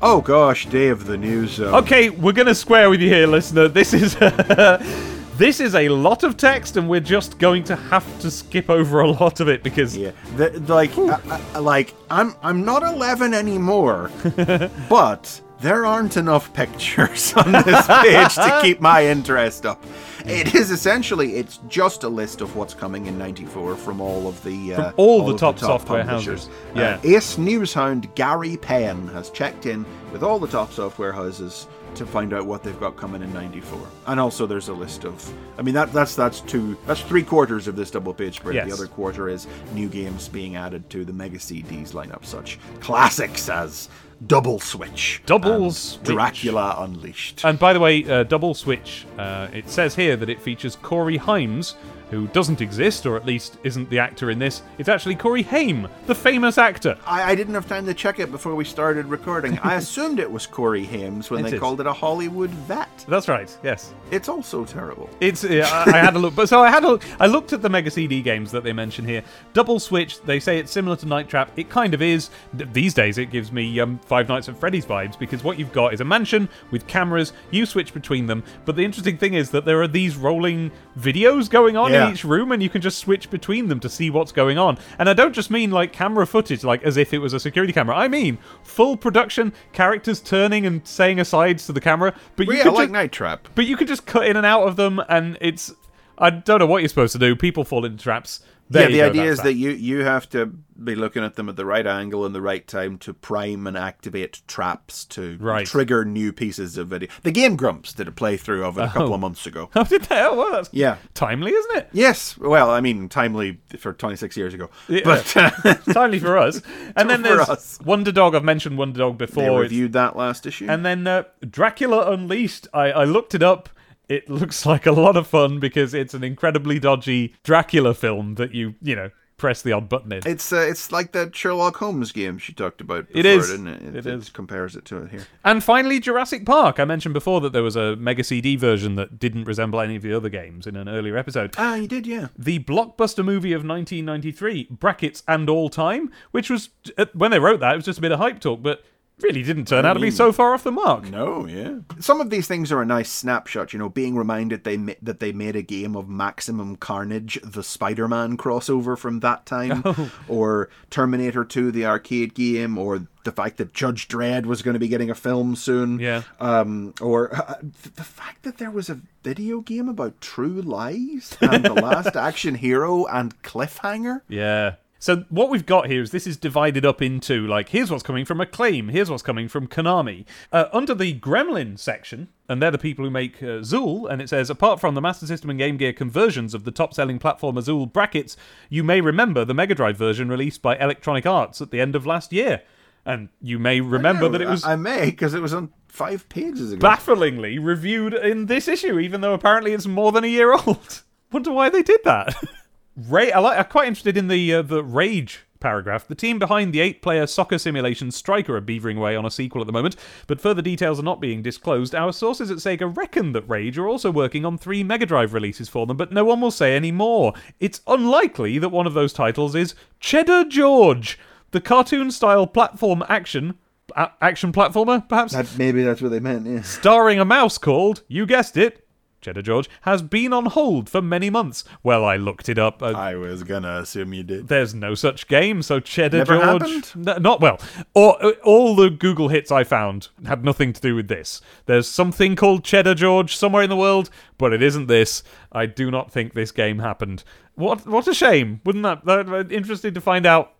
Oh gosh, Dave, the news. Uh, Okay, we're gonna square with you here, listener. This is this is a lot of text, and we're just going to have to skip over a lot of it because Yeah, the, the- like, I, I, like I'm I'm not 11 anymore, but there aren't enough pictures on this page to keep my interest up. It is essentially it's just a list of what's coming in '94 from all of the uh, From all the of top software publishers. houses. Yeah. Uh, Ace Newshound Gary Penn has checked in with all the top software houses to find out what they've got coming in '94, and also there's a list of. I mean that that's that's two that's three quarters of this double page spread. Yes. The other quarter is new games being added to the Mega CDs lineup, such classics as Double Switch, Double and Switch. Dracula Unleashed. And by the way, uh, Double Switch, uh, it says here that it features Corey Himes, who doesn't exist, or at least isn't the actor in this. It's actually Corey Haim, the famous actor. I, I didn't have time to check it before we started recording. I assumed it was Corey Haim's when It they is. called it a Hollywood vet. That's right. Yes, It's also terrible. it's. Uh, I I had a look, but so I had a. look- I looked at the Mega CD games that they mention here. Double Switch. They say it's similar to Night Trap. It kind of is. These days, it gives me um, Five Nights at Freddy's vibes because what you've got is a mansion with cameras. You switch between them, but the interesting thing is that there are these rolling videos going on Yeah. In each room, and you can just switch between them to see what's going on. And I don't just mean like camera footage, like as if it was a security camera. I mean full production, characters turning and saying asides to the camera. But you yeah, could like just, Night Trap. but you can just cut in and out of them, and it's I don't know what you're supposed to do. People fall into traps. yeah, There you the idea is that you you have to be looking at them at the right angle and the right time to prime and activate traps to Right. trigger new pieces of video. The Game Grumps did a playthrough of it a couple of months ago. Oh, did they? Oh, well, that's Yeah. timely, isn't it? Yes, well, I mean, timely for 26 years ago, Yeah. but uh, timely for us. And then there's us. Wonder Dog. I've mentioned Wonder Dog they before. It's- reviewed that last issue. And then uh, Dracula Unleashed. I, I looked it up. It looks like a lot of fun because it's an incredibly dodgy Dracula film that you, you know, press the odd button in. it's uh, it's like that Sherlock Holmes game she talked about. Before, It is. isn't it? It, It it is. compares it to it here. And finally, Jurassic Park. I mentioned before that there was a Mega CD version that didn't resemble any of the other games in an earlier episode. Ah, you did, yeah. The blockbuster movie of 1993, brackets and all time, which was uh, when they wrote that, it was just a bit of hype talk, but really didn't turn out to be so far off the mark. No, yeah. Some of these things are a nice snapshot, you know, being reminded they ma- that they made a game of Maximum Carnage, the Spider-Man crossover from that time, Oh. or Terminator 2, the arcade game, or the fact that Judge Dredd was going to be getting a film soon. Yeah. Um, or uh, th- the fact that there was a video game about True Lies and The Last Action Hero and Cliffhanger. Yeah. So what we've got here is this is divided up into like here's what's coming from Acclaim, here's what's coming from Konami. Uh, under the Gremlin section, and they're the people who make uh, Zool, and it says apart from the Master System and Game Gear conversions of the top-selling platform Zool brackets, you may remember the Mega Drive version released by Electronic Arts at the end of last year, and you may remember that it was I, I may, because it was on five pages ago. bafflingly reviewed in this issue, even though apparently it's more than a year old. Wonder why they did that. Ray, I like, I'm quite interested in the uh, the Rage paragraph. The team behind the eight-player soccer simulation Striker are beavering away on a sequel at the moment, but further details are not being disclosed. Our sources at Sega reckon that Rage are also working on three Mega Drive releases for them, but no one will say any more. It's unlikely that one of those titles is Cheddar George, the cartoon-style platform action. a- action platformer, perhaps? That, maybe that's what they meant, yes. starring a mouse called, you guessed it, Cheddar George, has been on hold for many months. Well, I looked it up. Uh, I was gonna assume you did. there's no such game, so Cheddar Never George. happened? No, not well. All, all the Google hits I found had nothing to do with this. There's something called Cheddar George somewhere in the world, but it isn't this. I do not think this game happened. What? What a shame! Wouldn't that? that interesting to find out.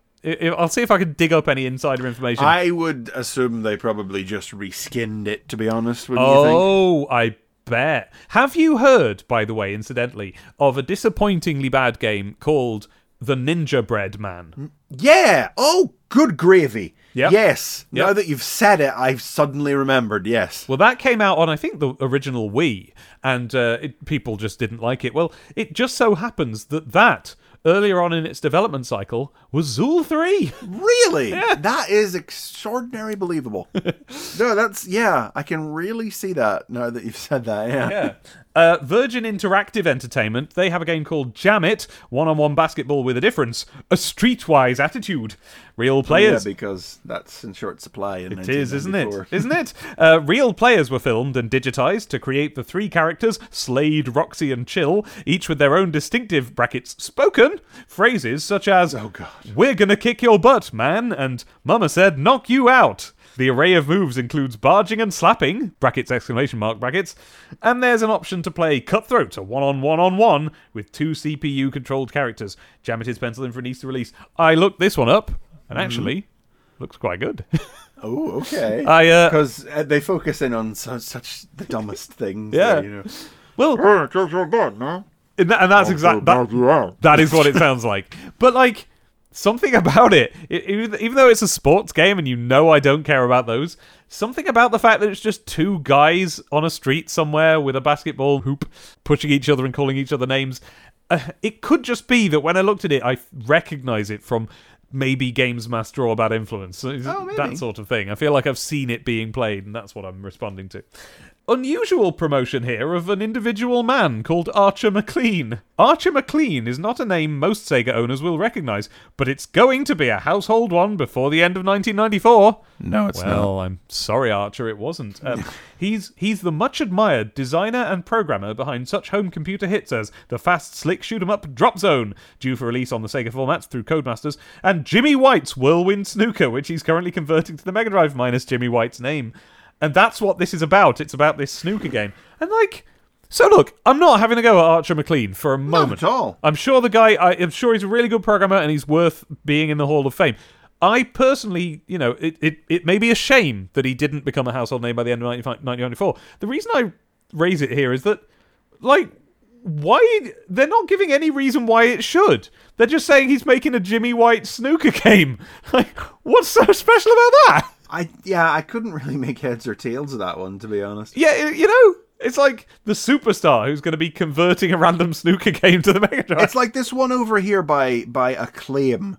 I'll see if I can dig up any insider information. I would assume they probably just reskinned it, to be honest. Wouldn't you think? Oh, I bet. Have you heard, by the way, incidentally, of a disappointingly bad game called The Ninjabread Man? Yeah. Oh, good gravy. Yep. Yes. Yep. Now that you've said it, I've suddenly remembered. Yes. Well, that came out on, I think, the original Wii, and uh, it, people just didn't like it. Well, it just so happens that that, earlier on in its development cycle, was Zool 3. Really? That is extraordinary believable. no, that's yeah. I can really see that now that you've said that. Yeah. Yeah. Uh, Virgin Interactive Entertainment, they have a game called Jam It, one on one basketball with a difference, a streetwise attitude. Real players. Yeah, because that's in short supply. In It is, isn't it? 1994. Isn't it? Uh, real players were filmed and digitized to create the three characters, Slade, Roxy, and Chill, each with their own distinctive brackets spoken phrases such as Oh, God. We're gonna kick your butt, man, and Mama said knock you out. The array of moves includes barging and slapping, brackets exclamation mark brackets, and there's an option to play cutthroat, a one on one on one, with two CPU controlled characters. Jam it is pencil in for an Easter release. I looked this one up, and actually, looks quite good. Oh, okay. I uh, Because uh, they focus in on so, such the dumbest things. Yeah. there, you know. well, Hey, kick your butt, no? and, that, and that's exactly that, that is what it sounds like. But like something about it, e- even, even though it's a sports game and you know I don't care about those, something about the fact that it's just two guys on a street somewhere with a basketball hoop pushing each other and calling each other names. Uh, it could just be that when I looked at it, I recognize it from maybe Games Master or Bad Influence, Oh, that sort of thing. I feel like I've seen it being played, and that's what I'm responding to. Unusual promotion here of an individual man called Archer McLean. Archer McLean is not a name most Sega owners will recognize, but it's going to be a household one before the end of 1994. No, it's not. Well, I'm sorry, Archer, it wasn't. Um, he's he's the much admired designer and programmer behind such home computer hits as the fast, slick shoot 'em up Drop Zone, due for release on the Sega formats through Codemasters, and Jimmy White's Whirlwind Snooker, which he's currently converting to the Mega Drive minus Jimmy White's name. And that's what this is about. It's about this snooker game. And like So look, I'm not having a go at Archer McLean for a moment. at all. I'm sure the guy. I am sure he's a really good programmer and he's worth being in the Hall of Fame. I personally, you know, it, it, it may be a shame that he didn't become a household name by the end of 1994. The reason I raise it here is that, like, why they're not giving any reason why it should. They're just saying he's making a Jimmy White snooker game. Like, what's so special about that? I yeah, I couldn't really make heads or tails of that one to be honest. Yeah, you know, it's like the superstar who's going to be converting a random snooker game to the Mega Drive. It's like this one over here by by Acclaim.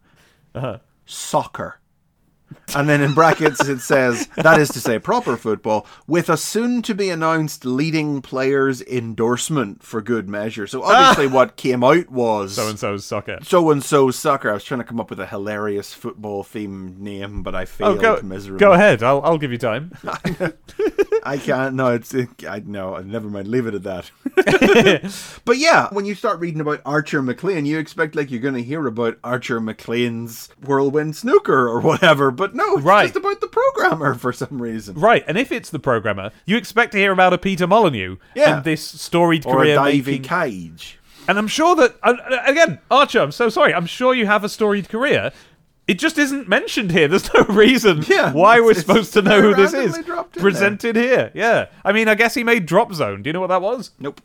Uh-huh. Soccer. And then in brackets it says that is to say proper football with a soon to be announced leading players endorsement for good measure. So obviously ah! what came out was so and so's soccer. so and so soccer. I was trying to come up with a hilarious football themed name, but I Oh, failed go, miserably. go ahead. I'll, I'll give you time. I can't. No, it's. I no. Never mind. Leave it at that. but yeah, when you start reading about Archer McLean, you expect like you're going to hear about Archer McLean's whirlwind snooker or whatever. But no, it's Right. just about the programmer for some reason. Right, and if it's the programmer, you expect to hear about a Peter Molyneux Yeah. and this storied Or a career Davy making. Cage. and I'm sure that again, Archer. I'm so sorry. I'm sure you have a storied career. It just isn't mentioned here. There's no reason Yeah, why we're supposed to know who this is. Presented here. Yeah. I mean, I guess he made Drop Zone. Do you know what that was? Nope.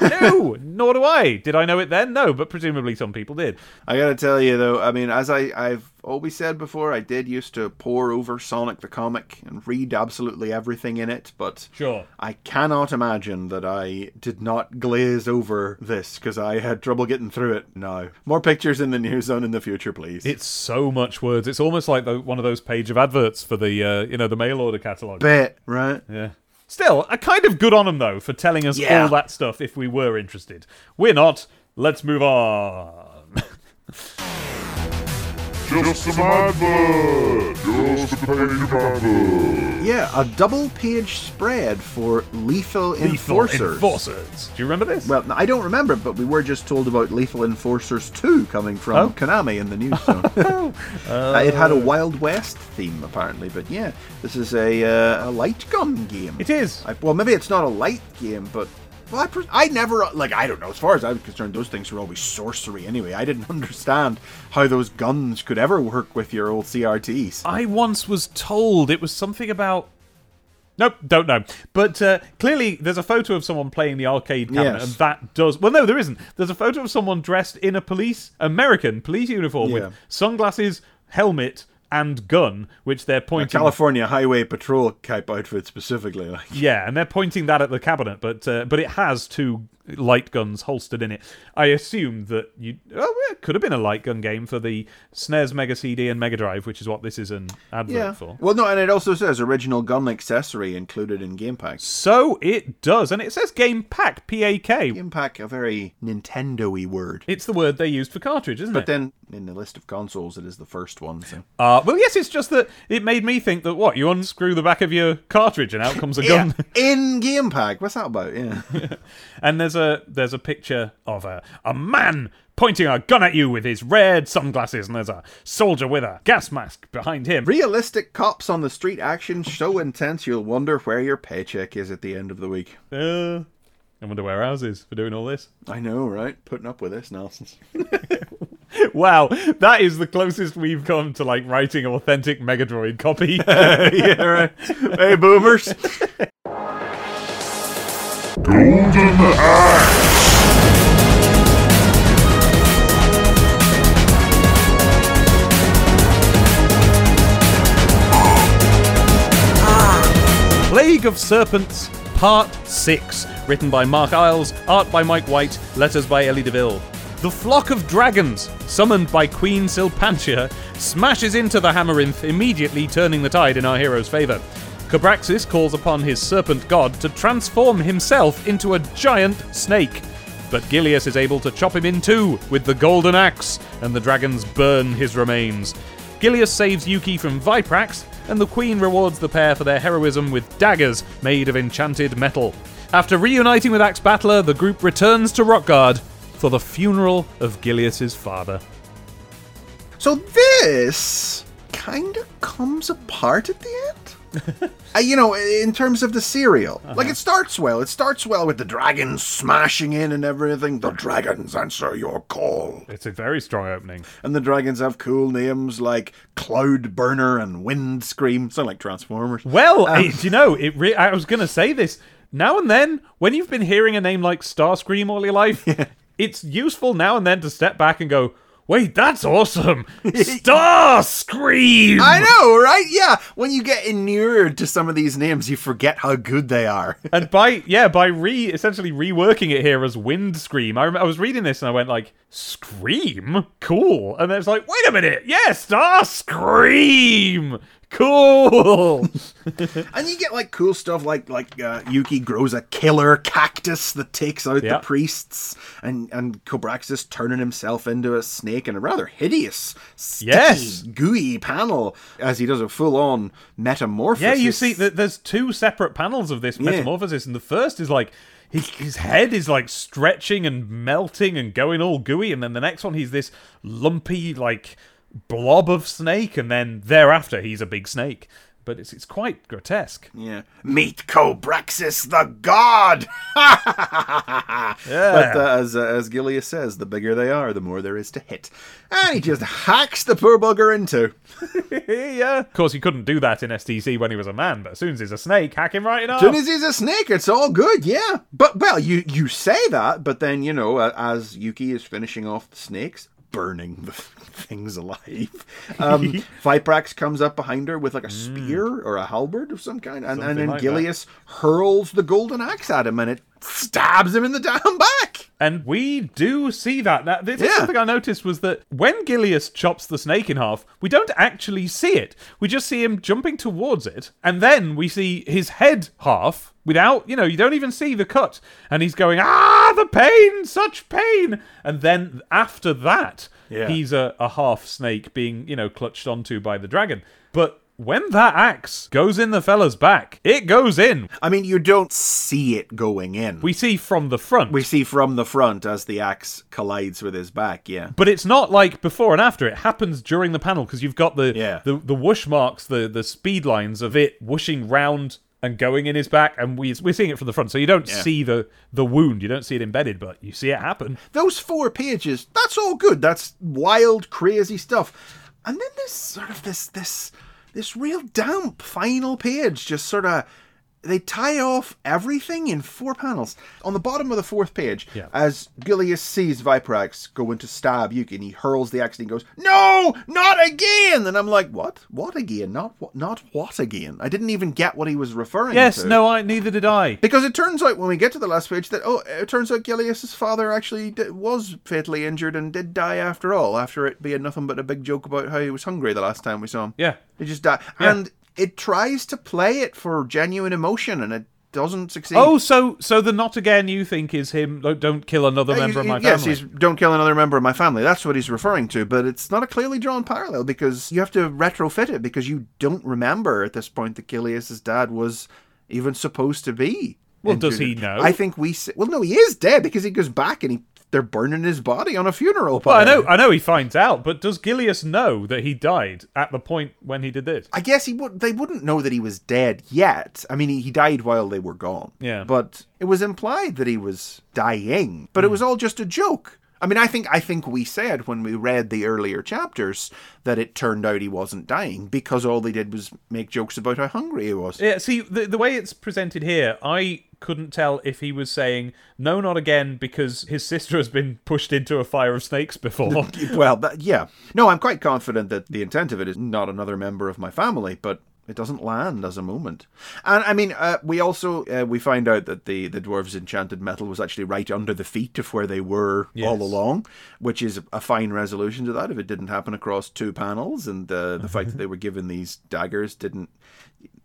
No, nor do I. Did I know it then? No, but presumably some people did. I gotta tell you though, I mean, as I, I've always said before, I did used to pore over Sonic the comic and read absolutely everything in it, but Sure. I cannot imagine that I did not glaze over this because I had trouble getting through it. No. More pictures in the news zone in the future, please. It's so much words. It's almost like the, one of those page of adverts for the uh, you know the mail order catalog. bit, right? Yeah. Still, a kind of good on them though for telling us Yeah. all that stuff if we were interested. We're not. Let's move on. Just some advert! Just a page advert! Yeah, a double page spread for Lethal, Lethal Enforcers. Enforcers. Do you remember this? Well, I don't remember, but we were just told about Lethal Enforcers 2 coming from Oh. Konami in the news zone. Uh, it had a Wild West theme, apparently, but yeah, this is a, uh, a light gun game. it is. I, well, maybe it's not a light game, but well, I, pres- I never like I don't know. As far as I'm concerned, those things were always sorcery anyway. I didn't understand how those guns could ever work with your old CRTs. I once was told it was something about. Nope, don't know. But uh, clearly, there's a photo of someone playing the arcade cabinet, Yes. and that does. Well, no, there isn't. There's a photo of someone dressed in a police American police uniform Yeah. with sunglasses, helmet, and gun, which they're pointing. California Highway Patrol type outfit specifically. Like, Yeah, and they're pointing that at the cabinet, but uh, but it has two light guns holstered in it. I assumed that you. Oh, it could have been a light gun game for the SNES Mega CD and Mega Drive, which is what this is an advert yeah. for. Well, no, and it also says original gun accessory included in Game Pack. So it does, and it says Game Pack P A K. Game Pack, a very Nintendo-y word. It's the word they used for cartridge, isn't But it? But then in the list of consoles, it is the first one. So uh, well, yes, it's just that it made me think that what you unscrew the back of your cartridge and out comes a yeah, gun. in Game Pack. What's that about? Yeah. and there's a there's a picture of a a man pointing a gun at you with his red sunglasses, and there's a soldier with a gas mask behind him. Realistic cops on the street action so intense you'll wonder where your paycheck is at the end of the week. Uh, I wonder where ours is for doing all this. I know, right? Putting up with this nonsense. Wow, that is the closest we've come to like writing authentic Megadroid copy. yeah, right. Hey, boomers. Golden Axe! Plague of Serpents, Part 6. Written by Mark Eyles, art by Mike White, letters by Ellie DeVille. The flock of dragons, summoned by Queen Silpantia, smashes into the Hammerinth, immediately turning the tide in our hero's favour. Cabraxis calls upon his serpent god to transform himself into a giant snake. But Gilius is able to chop him in two with the golden axe, and the dragons burn his remains. Gilius saves Yuki from Viprax, and the Queen rewards the pair for their heroism with daggers made of enchanted metal. After reuniting with Axe Battler, the group returns to Rockguard for the funeral of Gilius's father. so this kind of comes apart at the end. Uh, you know, in terms of the serial, like it starts well. It starts well with the dragons smashing in and everything. The dragons answer your call. It's a very strong opening. And the dragons have cool names like Cloud Burner and Wind Scream. Sound like Transformers. Well, it- you know, it. Re- I was going to say this. Now and then, when you've been hearing a name like Starscream all your life, it's useful now and then to step back and go, "Wait, that's awesome! Star Scream. I know, right? Yeah. When you get inured to some of these names, you forget how good they are. and by yeah, by re essentially reworking it here as Wind Scream, I, rem- I was reading this and I went like, "Scream, cool," and then it's like, "Wait a minute, yes, Starscream, cool." And you get like cool stuff like like uh, Yuki grows a killer cactus that takes out Yeah. the priests, and and Cobraxis turning himself into a snake in a rather hideous, sticky, Yes. gooey panel as he does a full on metamorphosis. Yeah, you see, that there's two separate panels of this Yeah. metamorphosis, and the first is like his his head is like stretching and melting and going all gooey, and then the next one he's this lumpy like blob of snake, and then thereafter he's a big snake. But it's it's quite grotesque. Yeah. Meet Cobraxis the God! Yeah. But uh, as, uh, as Gilius says, the bigger they are, the more there is to hit. And he just hacks the poor bugger into. yeah. Of course, he couldn't do that in STC when he was a man, but as soon as he's a snake, hack him right in. As soon as he's a snake, it's all good, yeah. But, well, you, you say that, but then, you know, uh, as Yuki is finishing off the snakes, burning the things alive, um, Viprax comes up behind her with like a spear or a halberd of some kind, and, and then like. Gilius hurls the golden axe at him, and it stabs him in the damn back. And we do see that. Now, this is something I noticed was that when Gilius chops the snake in half, we don't actually see it. We just see him jumping towards it, and then we see his head half without, you know, you don't even see the cut. And he's going, ah, the pain, such pain. And then after that, Yeah. he's a, a half snake being, you know, clutched onto by the dragon. But when that axe goes in the fella's back, it goes in. I mean, you don't see it going in. We see from the front. We see from the front as the axe collides with his back, yeah. But it's not like before and after. It happens during the panel because you've got the, Yeah. the the whoosh marks, the the speed lines of it whooshing round and going in his back, and we we're seeing it from the front. So you don't Yeah. see the the wound, you don't see it embedded, but you see it happen. Those four pages, that's all good. That's wild, crazy stuff. And then there's sort of this this this real damp final page, just sort of they tie off everything in four panels. On the bottom of the fourth page, Yeah. as Gilius sees Viprax go in to stab Yuki, and he hurls the axe and he goes, "No, not again!" And I'm like, "What? What again? Not what? Not what again?" I didn't even get what he was referring Yes, to. Yes, no, I neither did I. Because it turns out when we get to the last page that oh, it turns out Gilius's father actually d- was fatally injured and did die after all. After it being nothing but a big joke about how he was hungry the last time we saw him. Yeah. he just died, Yeah. and it tries to play it for genuine emotion, and it doesn't succeed. Oh, so so the not again you think is him? Don't, don't kill another member of my yes, family. Yes, he's don't kill another member of my family. That's what he's referring to, but it's not a clearly drawn parallel because you have to retrofit it because you don't remember at this point that Gilius's dad was even supposed to be. Well, does he know? I think we. Well, no, he is dead because he goes back and he they're burning his body on a funeral Well, I pyre. know, I know he finds out, but does Gilius know that he died at the point when he did this? I guess he would. They wouldn't know that he was dead yet. I mean, he, he died while they were gone. Yeah. But it was implied that he was dying. But it hmm. was all just a joke. I mean, I think I think we said when we read the earlier chapters that it turned out he wasn't dying because all they did was make jokes about how hungry he was. Yeah, see, the, the way it's presented here, I couldn't tell if he was saying, no, not again, because his sister has been pushed into a fire of snakes before. well, that, yeah. No, I'm quite confident that the intent of it is not another member of my family, but it doesn't land as a moment. And I mean, uh, we also uh, we find out that the the dwarves' enchanted metal was actually right under the feet of where they were Yes. all along, which is a fine resolution to that. If it didn't happen across two panels, and uh, the fact that they were given these daggers didn't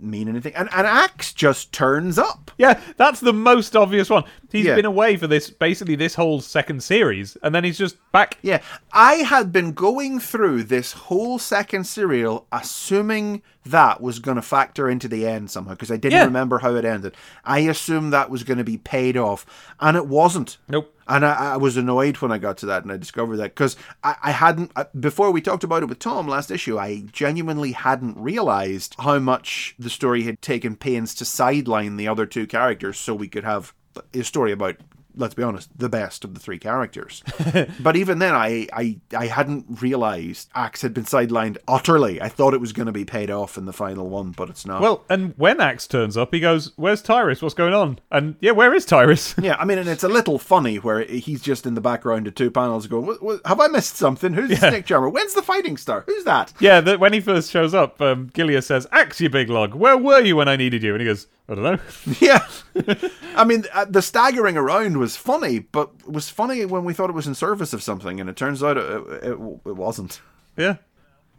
mean anything, and an axe just turns up. yeah, that's the most obvious one. He's Yeah. been away for this, basically this whole second series, and then he's just back. Yeah, I had been going through this whole second serial assuming that was going to factor into the end somehow because I didn't Yeah. remember how it ended. I assumed that was going to be paid off, and it wasn't. Nope. And I, I was annoyed when I got to that and I discovered that because I, I hadn't, uh, before we talked about it with Tom last issue, I genuinely hadn't realized how much the story had taken pains to sideline the other two characters so we could have a story about let's be honest, the best of the three characters. but even then, I, I I hadn't realized Axe had been sidelined utterly. I thought it was going to be paid off in the final one, but it's not. Well, and when Axe turns up, he goes, "Where's Tyrus? What's going on?" And yeah, where is Tyrus? yeah, I mean, and it's a little funny where he's just in the background of two panels going, "Have I missed something? Who's the Snake Charmer? When's the fighting star? Who's that?" yeah, the, when he first shows up, um, Gilius says, "Axe, you big log, where were you when I needed you?" And he goes, "I don't know." Yeah, I mean, uh, the staggering around was funny, but it was funny when we thought it was in service of something, and it turns out it, it, it wasn't. yeah.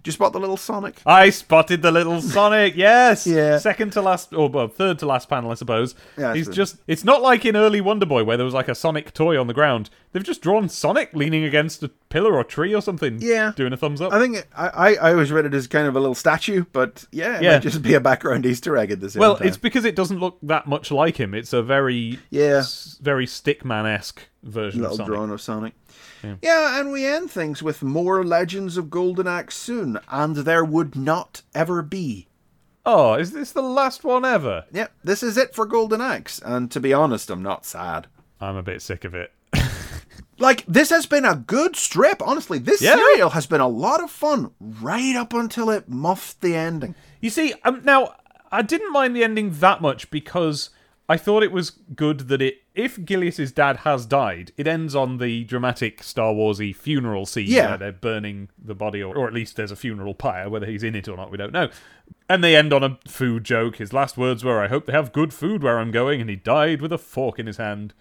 Did you spot the little Sonic? I spotted the little Sonic. Yes. Yeah. Second to last, or well, third to last panel, I suppose. Yeah, He's it's- just. It's not like in early Wonder Boy where there was like a Sonic toy on the ground. They've just drawn Sonic leaning against a pillar or tree or something. Yeah. Doing a thumbs up. I think it- I, I, I always read it as kind of a little statue, but yeah, it Yeah. might just be a background Easter egg at the same well, time. it's because it doesn't look that much like him. It's a very, Yeah. s- very Stickman esque version little of Sonic. drawing of Sonic. Yeah. yeah, and we end things with more Legends of Golden Axe soon, and there would not ever be. Oh, is this the last one ever? Yep, this is it for Golden Axe, and to be honest, I'm not sad. I'm a bit sick of it. Like, this has been a good strip, honestly. This Yeah. serial has been a lot of fun right up until it muffed the ending. You see, um, now I didn't mind the ending that much because I thought it was good that it, if Gilius's dad has died, it ends on the dramatic Star Warsy funeral scene Yeah. where they're burning the body, or, or at least there's a funeral pyre. Whether he's in it or not, we don't know. And they end on a food joke. His last words were, "I hope they have good food where I'm going," and he died with a fork in his hand.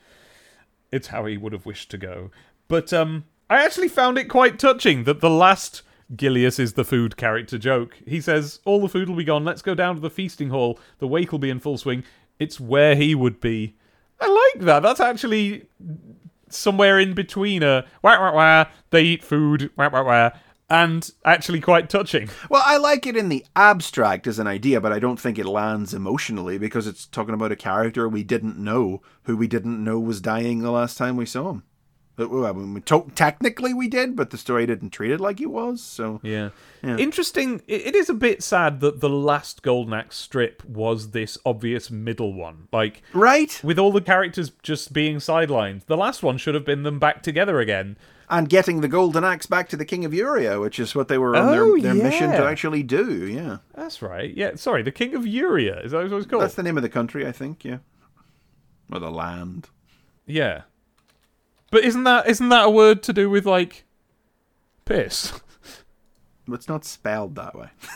It's how he would have wished to go. But um, I actually found it quite touching that the last Gilius is the food character joke. He says, All the food will be gone. Let's go down to the feasting hall. The wake will be in full swing. It's where he would be. I like that. That's actually somewhere in between a wah wah wah, they eat food, wah wah wah, and actually quite touching. Well, I like it in the abstract as an idea, but I don't think it lands emotionally because it's talking about a character we didn't know, who we didn't know was dying the last time we saw him. Uh, well, I mean, to- technically we did, but the story didn't treat it like he was, so... Yeah. Interesting. It, it is a bit sad that the last Golden Axe strip was this obvious middle one. Like, Right? with all the characters just being sidelined, the last one should have been them back together again. And getting the golden axe back to the King of Yuria, which is what they were on Oh, their, their mission to actually do, yeah. That's right. Yeah, sorry, the King of Yuria. Is that what it's called? That's the name of the country, I think, yeah. Or the land. Yeah. But isn't that isn't that a word to do with like piss? But it's not spelled that way.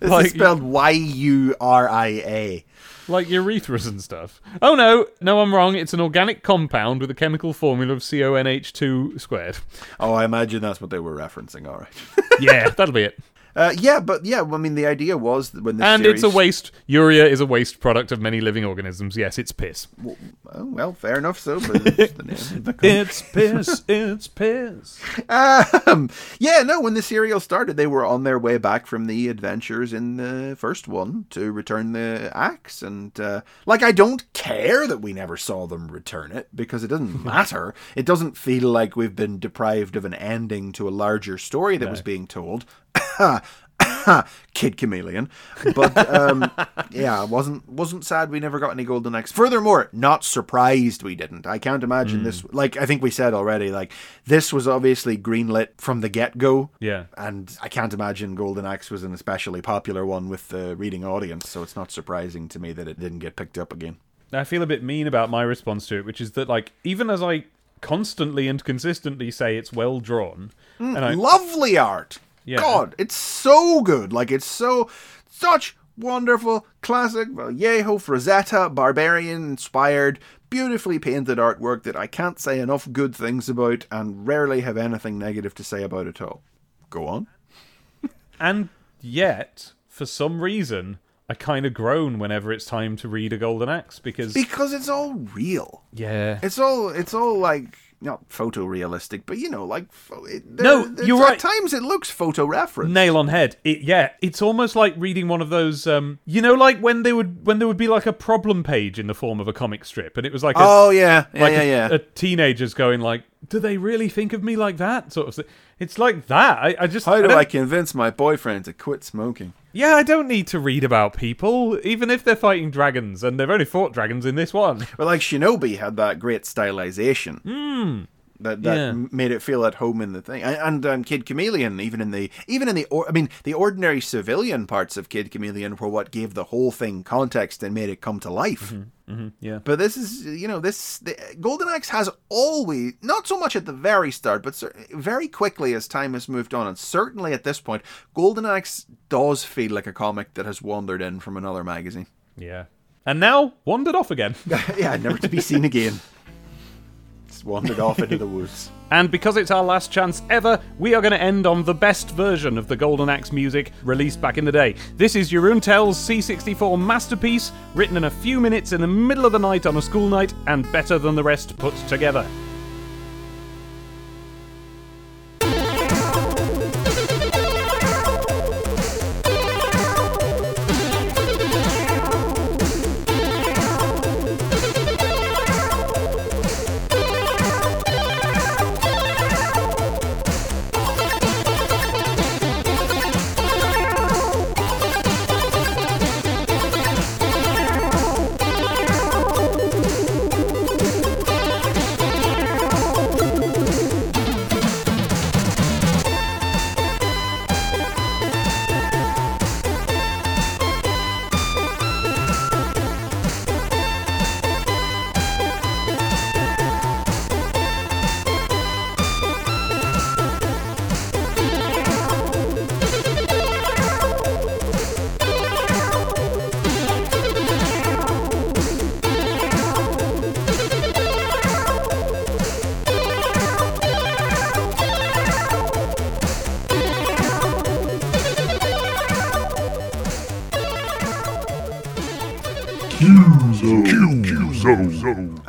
it's Like- spelled Y U R I A. like urethras and stuff. Oh no, no, I'm wrong. It's an organic compound with a chemical formula of CONH2 squared. Oh, I imagine that's what they were referencing, alright. Yeah, that'll be it. Uh, yeah, but yeah, I mean, the idea was that when this And series... it's a waste. Urea is a waste product of many living organisms. Yes, it's piss. Oh, well, fair enough, so, but it's the name of the company. It's piss. it's piss. Um, yeah, no, when the serial started, they were on their way back from the adventures in the first one to return the axe. And, uh, like, I don't care that we never saw them return it because it doesn't matter. It doesn't feel like we've been deprived of an ending to a larger story that was being told. Kid chameleon, but um, yeah, wasn't wasn't sad we never got any golden axe. Furthermore, not surprised we didn't. I can't imagine this. Like I think we said already, like this was obviously greenlit from the get go. Yeah. and I can't imagine Golden Axe was an especially popular one with the reading audience. So it's not surprising to me that it didn't get picked up again. I feel a bit mean about my response to it, which is that, like, even as I constantly and consistently say it's well drawn, and I, Lovely art. Yeah. God, it's so good. Like it's so such wonderful classic Vallejo Frazetta barbarian inspired beautifully painted artwork that I can't say enough good things about and rarely have anything negative to say about at all. Go on. and yet, for some reason, I kind of groan whenever it's time to read a Golden Axe because Because it's all real. yeah, It's all it's all like not photorealistic, but you know, like it, No, there- you're at right. times it looks photo reference. Nail on head. It, yeah, it's almost like reading one of those. Um, you know, like when they would when there would be like a problem page in the form of a comic strip, and it was like a, Oh yeah, yeah, like yeah, a, yeah. a teenager's going like, "Do they really think of me like that?" Sort of. Thing. It's like that. I, I just. How do don't- I convince my boyfriend to quit smoking? Yeah, I don't need to read about people, even if they're fighting dragons, and they've only fought dragons in this one. Well, like Shinobi had that great stylization. Hmm. That, that. Yeah. made it feel at home in the thing, and, and um, Kid Chameleon, even in the even in the, or, I mean, the ordinary civilian parts of Kid Chameleon were what gave the whole thing context and made it come to life. Mm-hmm. yeah. But this is, you know, this the, Golden Axe has always not so much at the very start, but cer- very quickly as time has moved on, and certainly at this point, Golden Axe does feel like a comic that has wandered in from another magazine. Yeah. And now wandered off again. yeah, never to be seen again. Wandered off into the woods. And because it's our last chance ever, we are going to end on the best version of the Golden Axe music released back in the day. This is Jeroen Tel's C64 masterpiece, written in a few minutes in the middle of the night on a school night, and better than the rest put together.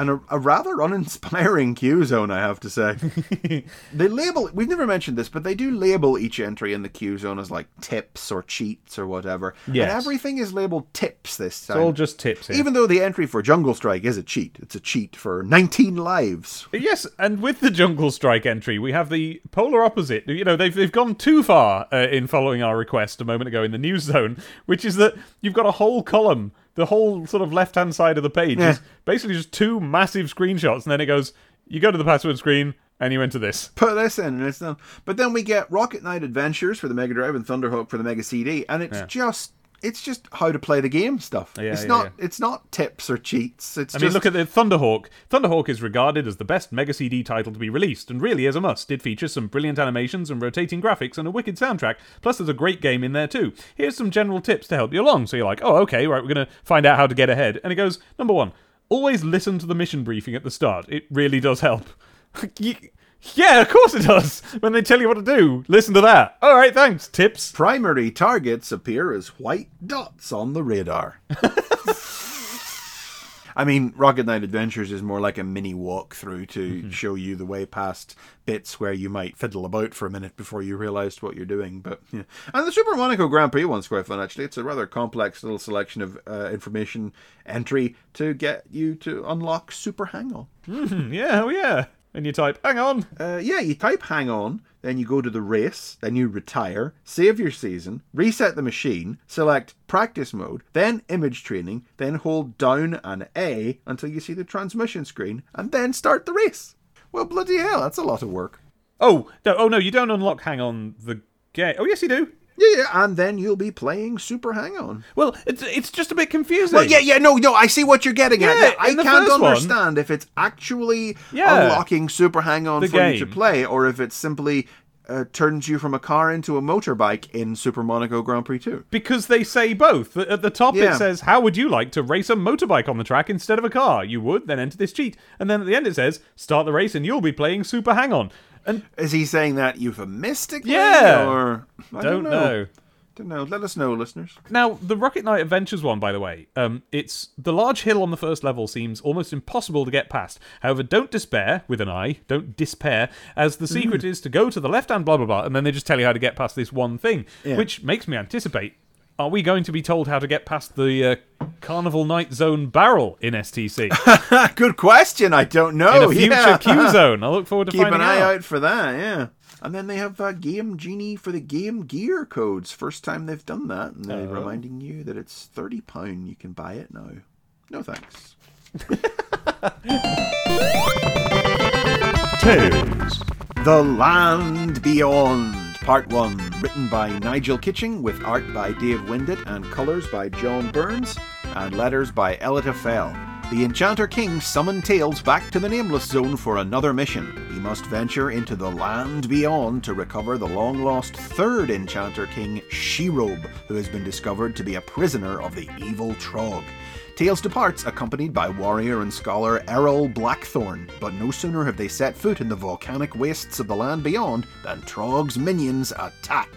And a, a rather uninspiring Q zone, I have to say. they label, we've never mentioned this, but they do label each entry in the Q zone as like tips or cheats or whatever. Yes. And everything is labeled tips this time. It's all just tips here. Even though the entry for Jungle Strike is a cheat, it's a cheat for 19 lives. Yes, and with the Jungle Strike entry, we have the polar opposite. You know, they've, they've gone too far uh, in following our request a moment ago in the news zone, which is that you've got a whole column, the whole sort of left hand side of the page Yeah. is basically just two massive screenshots, and then it goes, you go to the password screen, and you enter this. Put this in and it's done. But then we get Rocket Knight Adventures for the Mega Drive and Thunderhawk for the Mega CD, and it's Yeah. just it's just how to play the game stuff. Yeah, it's yeah, not yeah. it's not tips or cheats. It's I just mean, look at the Thunderhawk. Thunderhawk is regarded as the best Mega CD title to be released, and really is a must. It features some brilliant animations and rotating graphics and a wicked soundtrack. Plus, there's a great game in there too. Here's some general tips to help you along. So you're like, oh, okay, right, we're gonna find out how to get ahead. And it goes, number one, always listen to the mission briefing at the start. It really does help. You- yeah, of course it does. When they tell you what to do, listen to that. All right, thanks. Tips. primary targets appear as white dots on the radar. I mean, Rocket Knight Adventures is more like a mini walkthrough to show you the way past bits where you might fiddle about for a minute before you realised what you're doing. But yeah. and the Super Monaco Grand Prix one's quite fun actually. It's a rather complex little selection of uh, information entry to get you to unlock Super Hang On. Mm-hmm. Yeah, oh yeah. And you type, hang on. Uh, yeah, you type hang on, then you go to the race, then you retire, save your season, reset the machine, select practice mode, then image training, then hold down and A until you see the transmission screen, and then start the race. Well, bloody hell, that's a lot of work. Oh, no, oh no, you don't unlock hang on the game. Oh, yes, you do. Yeah, yeah, and then you'll be playing Super Hang On. Well, it's it's just a bit confusing. Well, yeah, yeah, no, no, I see what you're getting at. Yeah, Now, I can't first one- understand if it's actually Yeah. unlocking Super Hang On for you to play, or if it simply uh, turns you from a car into a motorbike in Super Monaco Grand Prix 2. Because they say both. At the top Yeah. it says, How would you like to race a motorbike on the track instead of a car? You would, then enter this cheat. And then at the end it says, Start the race and you'll be playing Super Hang On. And Is he saying that euphemistically? Yeah. Or I don't, don't, know. Don't know. Let us know, listeners. Now, the Rocket Knight Adventures one, by the way, um, it's the large hill on the first level seems almost impossible to get past. However, don't despair with an eye. don't despair, as the secret is to go to the left and blah blah blah, and then they just tell you how to get past this one thing, which makes me anticipate. Are we going to be told how to get past the uh, Carnival Night Zone barrel in STC Good question. I don't know. in a future yeah. Q zone? I look forward to Keep finding an eye out. out for that. Yeah. And then they have uh, Game Genie for the Game Gear codes. First time they've done that, and they're reminding you that it's thirty pound. You can buy it now. No thanks. Tails. The Land Beyond, Part 1, written by Nigel Kitching, with art by Dave Windett and colours by John Burns, and letters by Elitta Fell. The Enchanter King summoned Tails back to the Nameless Zone for another mission. He must venture into the Land Beyond to recover the long lost third Enchanter King, Sherobe, who has been discovered to be a prisoner of the evil Trog. Tails departs accompanied by warrior and scholar Errol Blackthorn, but no sooner have they set foot in the volcanic wastes of the land beyond than Trog's minions attack.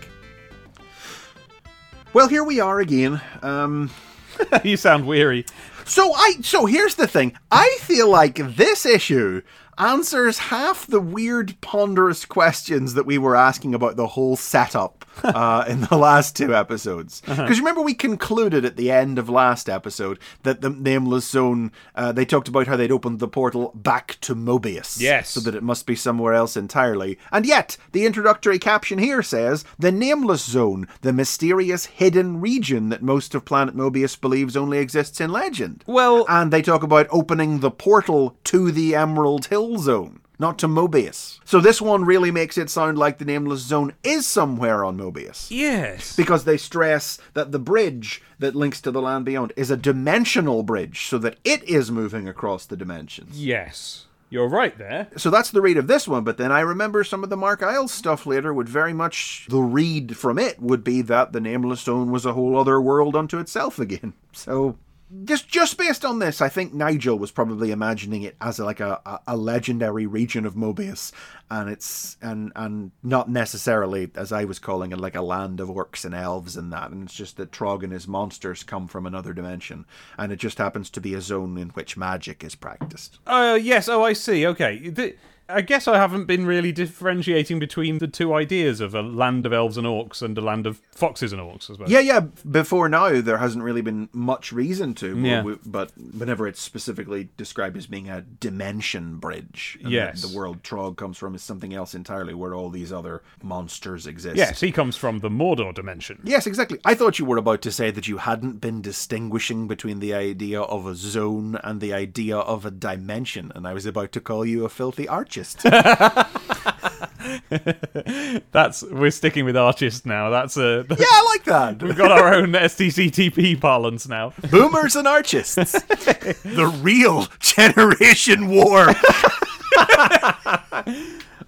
Well, here we are again. Um, you sound weary. so I so here's the thing. I feel like this issue answers half the weird ponderous questions that we were asking about the whole setup uh, in the last two episodes. Because remember we concluded at the end of last episode that the Nameless Zone uh, they talked about how they'd opened the portal back to Mobius. Yes. So that it must be somewhere else entirely. And yet, the introductory caption here says the Nameless Zone, the mysterious hidden region that most of planet Mobius believes only exists in legend. Well- and they talk about opening the portal to the Emerald Hill Zone. Not to Mobius. So this one really makes it sound like the Nameless Zone is somewhere on Mobius. Yes. Because they stress that the bridge that links to the land beyond is a dimensional bridge, so that it is moving across the dimensions. yes. You're right there. So that's the read of this one, but then I remember some of the Mark Eyles stuff later would very much the read from it would be that the Nameless Zone was a whole other world unto itself again. So just just based on this, I think Nigel was probably imagining it as like a, a, legendary region of Mobius, and it's and and not necessarily as I was calling it like a land of orcs and elves and that. And it's just that Trog and his monsters come from another dimension, and it just happens to be a zone in which magic is practiced. Uh, yes. Oh, I see. Okay. The, I guess I haven't been really differentiating between the two ideas of a land of elves and orcs and a land of foxes and orcs. I suppose. Yeah, yeah. Before now, there hasn't really been much reason to. Yeah. But whenever it's specifically described as being a dimension bridge, and Yes. the, the world Trog comes from is something else entirely, where all these other monsters exist. Yes, he comes from the Mordor dimension. Yes, exactly. I thought you were about to say that you hadn't been distinguishing between the idea of a zone and the idea of a dimension, and I was about to call you a filthy That's we're sticking with artist now. That's a yeah, I like that. we've got our own STCTP parlance now. Boomers and archists. the real Generation War.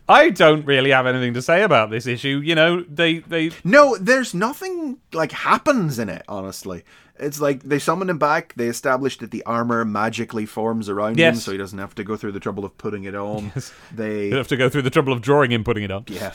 I don't really have anything to say about this issue. You know, they they No, there's nothing like happens in it, honestly. It's like they summon him back, they establish that the armor magically forms around him so he doesn't have to go through the trouble of putting it on. They have to go through the trouble of drawing him, putting it on. yeah.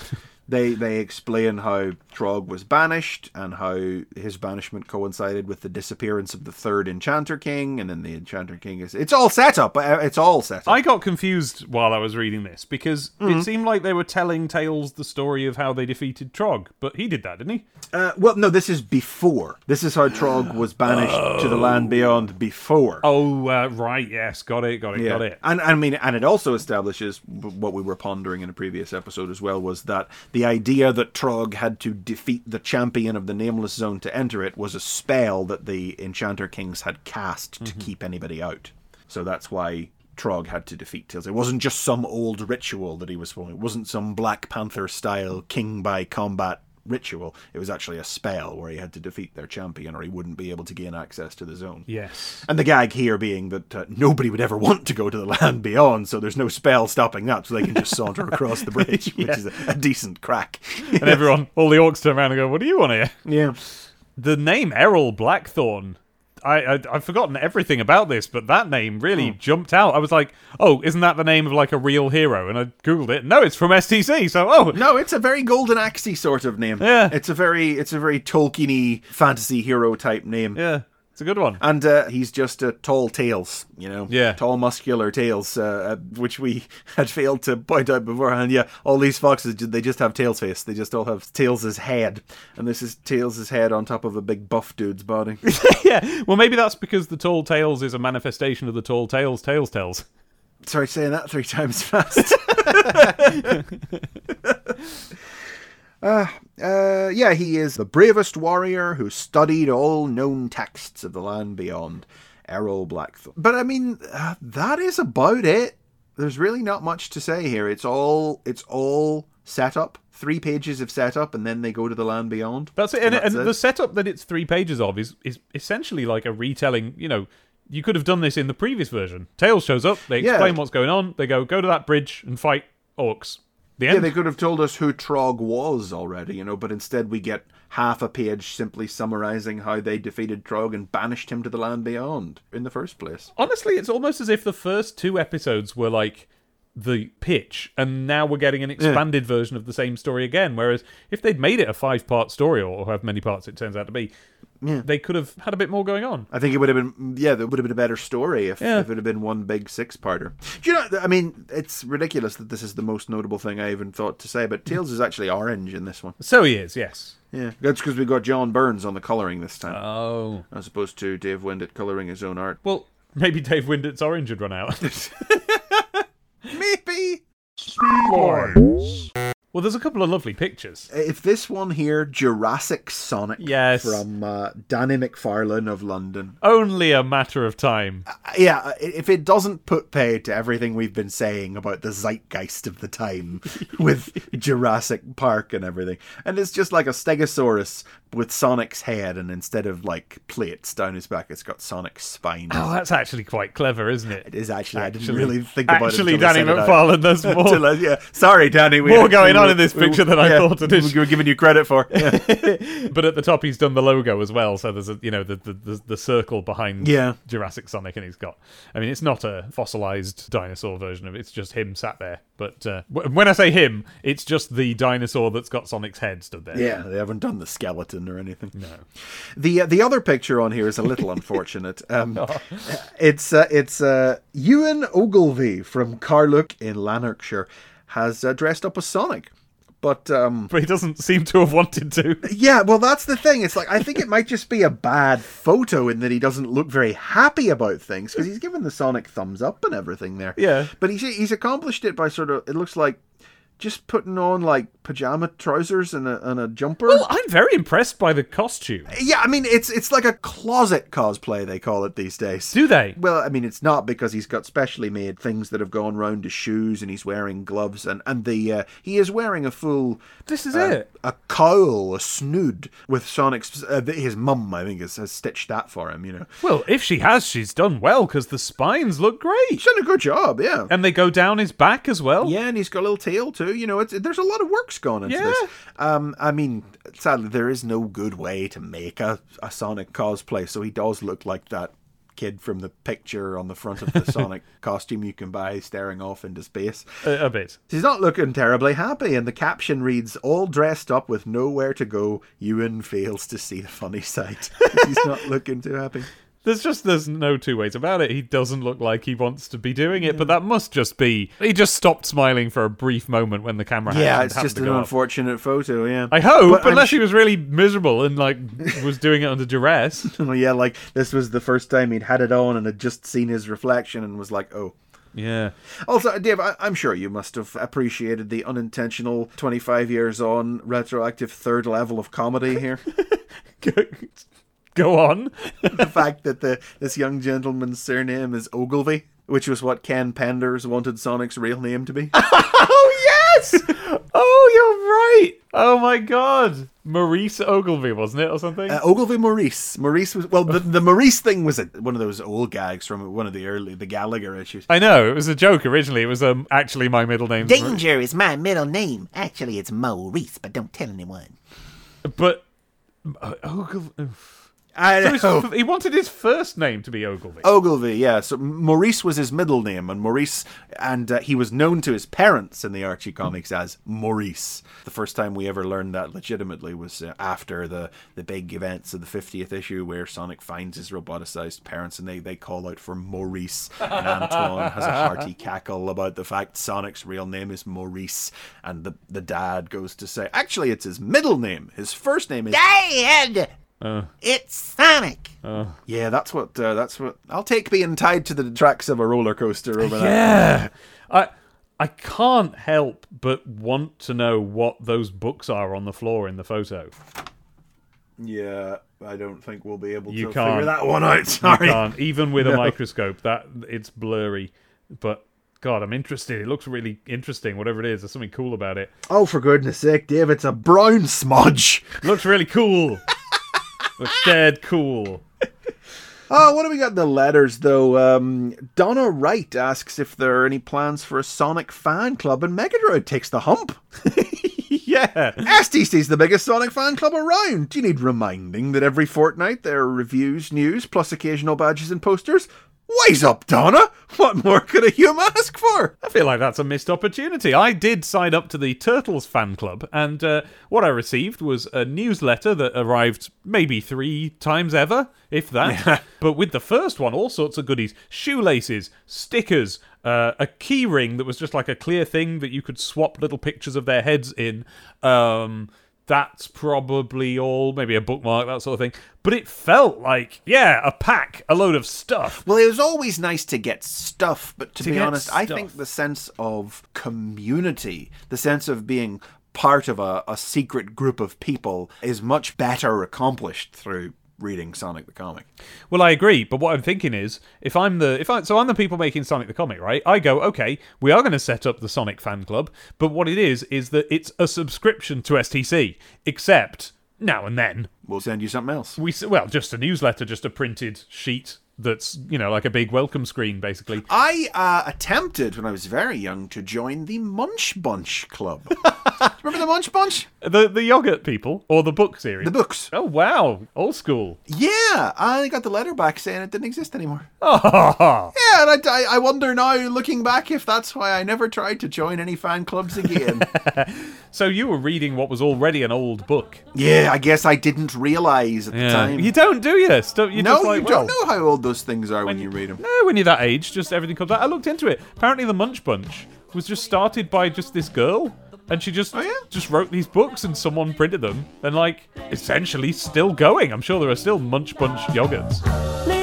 They they explain how Trog was banished and how his banishment coincided with the disappearance of the third Enchanter King, and then the Enchanter King is it's all set up. uh, It's all set up. I got confused while I was reading this because Mm-hmm. it seemed like they were telling Tails the story of how they defeated Trog, but he did that, didn't he? Uh, well, no, this is before. This is how Trog was banished to the land beyond before. Oh, uh, right. Yes, got it, got it, got it. And I mean, and it also establishes what we were pondering in a previous episode as well was that the idea that Trog had to defeat the champion of the Nameless Zone to enter it was a spell that the Enchanter Kings had cast to mhm. keep anybody out. So that's why Trog had to defeat Tails. It wasn't just some old ritual that he was following. It wasn't some Black Panther style king by combat ritual. It was actually a spell where he had to defeat their champion or he wouldn't be able to gain access to the zone. Yes. And the gag here being that uh, nobody would ever want to go to the land beyond, so there's no spell stopping that, so they can just saunter across the bridge, which is a, a decent crack. And everyone, all the orcs turn around and go, "What do you want here?" yeah. The name Errol Blackthorn. I, I I've forgotten everything about this, but that name really hmm. jumped out. I was like, oh, isn't that the name of like a real hero? And I googled it. No, it's from STC. So oh, No, it's a very golden axey sort of name. Yeah. It's a very it's a very Tolkien-y fantasy hero type name. yeah, it's a good one. And uh, he's just a tall tails, you know, Yeah. tall muscular tails, uh, uh, which we had failed to point out beforehand. Yeah, all these foxes they just have tails face. They just all have tails' as head, and this is tails' as head on top of a big buff dude's body. yeah, well, maybe that's because the tall tales is a manifestation of the tall tales tales tells. Sorry, saying that three times fast. Uh, uh, yeah, he is the bravest warrior who studied all known texts of the land beyond. Errol Blackthorn. But I mean, uh, that is about it. There's really not much to say here. It's all it's all setup. Three pages of setup, and then they go to the land beyond. That's it. And, That's and the setup that it's three pages of is is essentially like a retelling. You know, you could have done this in the previous version. Tails shows up, they Yeah. explain what's going on. They go go to that bridge and fight orcs. The Yeah, end. they could have told us who Trog was already, you know, but instead we get half a page simply summarizing how they defeated Trog and banished him to the land beyond in the first place. Honestly, it's almost as if the first two episodes were like the pitch, and now we're getting an expanded version of the same story again. Whereas if they'd made it a five part story, or however many parts it turns out to be, they could have had a bit more going on. I think it would have been, yeah, there would have been a better story if, Yeah. if it had been one big six parter. Do you know, I mean, it's ridiculous that this is the most notable thing I even thought to say, but hmm. Tails is actually orange in this one. So he is, yes. Yeah, that's because we got John Burns on the colouring this time, Oh. as opposed to Dave Windett colouring his own art. Well, maybe Dave Windett's orange had run out. Maybe! Speedlines. Well, there's a couple of lovely pictures. If this one here, Jurassic Sonic Yes. from uh, Danny McFarlane of London. Only a matter of time. Uh, yeah, if it doesn't put pay to everything we've been saying about the zeitgeist of the time with Jurassic Park and everything, and it's just like a Stegosaurus with Sonic's head, and instead of like plates down his back, it's got Sonic's spine. Oh, that's actually quite clever, isn't it? It is actually, I didn't really think about actually, it. I Danny said it out. McFarlane, there's more. I- yeah, sorry, Danny. We More going on were- in this picture that I yeah, thought it is. We were giving you credit for. Yeah. but at the top, he's done the logo as well. So there's a you know the the, the, the circle behind Yeah. Jurassic Sonic, and he's got. I mean, it's not a fossilized dinosaur version of it. It's just him sat there. But uh, w- when I say him, it's just the dinosaur that's got Sonic's head stood there. Yeah, they haven't done the skeleton or anything. No. The uh, the other picture on here is a little unfortunate. Um, it's uh, it's uh, Ewan Ogilvy from Carluke in Lanarkshire has uh, dressed up as Sonic. But um, But he doesn't seem to have wanted to. yeah, well, that's the thing. It's like I think it might just be a bad photo in that he doesn't look very happy about things because he's given the Sonic thumbs up and everything there. Yeah. but he's he's accomplished it by sort of it looks like just putting on like pajama trousers and a and a jumper. Well, I'm very impressed by the costume. Yeah, I mean it's it's like a closet cosplay they call it these days. Do they? Well, I mean it's not because he's got specially made things that have gone round his shoes and he's wearing gloves and and the uh, he is wearing a full This is uh, it. A cowl, a snood with Sonic's uh, his mum I think has, has stitched that for him, you know. Well, if she has, she's done well because the spines look great. She's done a good job, yeah. And they go down his back as well. Yeah, and he's got a little tail too. You know, it's there's a lot of work's gone into Yeah. this. Um, I mean, sadly, there is no good way to make a, a Sonic cosplay, so he does look like that kid from the picture on the front of the Sonic costume you can buy, staring off into space. A, a bit. He's not looking terribly happy, and the caption reads, "All dressed up with nowhere to go, Ewan fails to see the funny side." He's not looking too happy. There's just there's no two ways about it. He doesn't look like he wants to be doing it, but that must just be he just stopped smiling for a brief moment when the camera. Yeah, it's just an go up. unfortunate photo. Yeah, I hope, But unless su- he was really miserable and like was doing it under duress. Oh yeah, like this was the first time he'd had it on and had just seen his reflection and was like, "Oh." Yeah. Also, Dave, I- I'm sure you must have appreciated the unintentional 25 years on retroactive third level of comedy here. Go, go on. the fact that the this young gentleman's surname is Ogilvy, which was what Ken Penders wanted Sonic's real name to be. oh yes! Oh, you're right. Oh my god. Maurice Ogilvy, wasn't it, or something? Uh, Ogilvy Maurice. Maurice was well. The, the Maurice thing was a, one of those old gags from one of the early the Gallagher issues. I know it was a joke originally. It was um actually my middle name. Danger is my middle name. Actually, it's Maurice, but don't tell anyone. but uh, Ogilvy. oof. I So his he wanted his first name to be Ogilvy. Ogilvy, yeah. So Maurice was his middle name, and Maurice, and uh, he was known to his parents in the Archie comics as Maurice. The first time we ever learned that legitimately was uh, after the the big events of the 50th issue, where Sonic finds his roboticized parents, and they they call out for Maurice, and Antoine has a hearty cackle about the fact Sonic's real name is Maurice, and the the dad goes to say, actually, it's his middle name. His first name is Dad! It's Sonic. yeah. That's what uh, that's what I'll take being tied to the tracks of a roller coaster over that. Yeah. I I can't help but want to know what those books are on the floor in the photo. Yeah, I don't think we'll be able You to can't. figure that one out. You Sorry. can't, even with a microscope. That it's blurry, but God, I'm interested. It looks really interesting. Whatever it is, there's something cool about it. Oh, for goodness sake, Dave, it's a brown smudge. looks really cool. looks dead cool. Oh, what do we got in the letters, though? Um, Donna Wright asks if there are any plans for a Sonic fan club, and Megadroid takes the hump. yeah. STC's the biggest Sonic fan club around. Do you need reminding that every fortnight there are reviews, news, plus occasional badges and posters? Wise up, Donna! What more could a human ask for? I feel like that's a missed opportunity. I did sign up to the Turtles fan club, and uh, what I received was a newsletter that arrived maybe three times ever, if that. but with the first one, all sorts of goodies shoelaces, stickers, uh, a key ring that was just like a clear thing that you could swap little pictures of their heads in. Um, that's probably all, maybe a bookmark, that sort of thing. But it felt like, yeah, a pack, a load of stuff. Well, it was always nice to get stuff, but to, To be honest, I think the sense of community, the sense of being part of a, a secret group of people, is much better accomplished through reading Sonic the Comic. Well, I agree, but what I'm thinking is, if I'm the if I so I'm the people making Sonic the comic, right? I go, okay, we are going to set up the Sonic fan club, but what it is is that it's a subscription to STC, except now and then We'll send you something else. we well just a newsletter, just a printed sheet that's you know like a big welcome screen, basically. I uh, attempted when I was very young to join the Munch Bunch Club. Remember the Munch Bunch? The the yogurt people or the book series. The books. Oh wow, old school. Yeah, I got the letter back saying it didn't exist anymore. Oh, Yeah, and I, I, I wonder now, looking back, if that's why I never tried to join any fan clubs again. so you were reading what was already an old book. yeah, I guess I didn't realize at the time. You don't do you? Still, you no, just like, you well, don't know how old those things are when, you read them. No, when you're that age, just everything comes out. I looked into it. Apparently, the Munch Bunch was just started by just this girl, and she just Oh, yeah? just wrote these books, and someone printed them, and like essentially still going. I'm sure there are still Munch Bunch yogurts.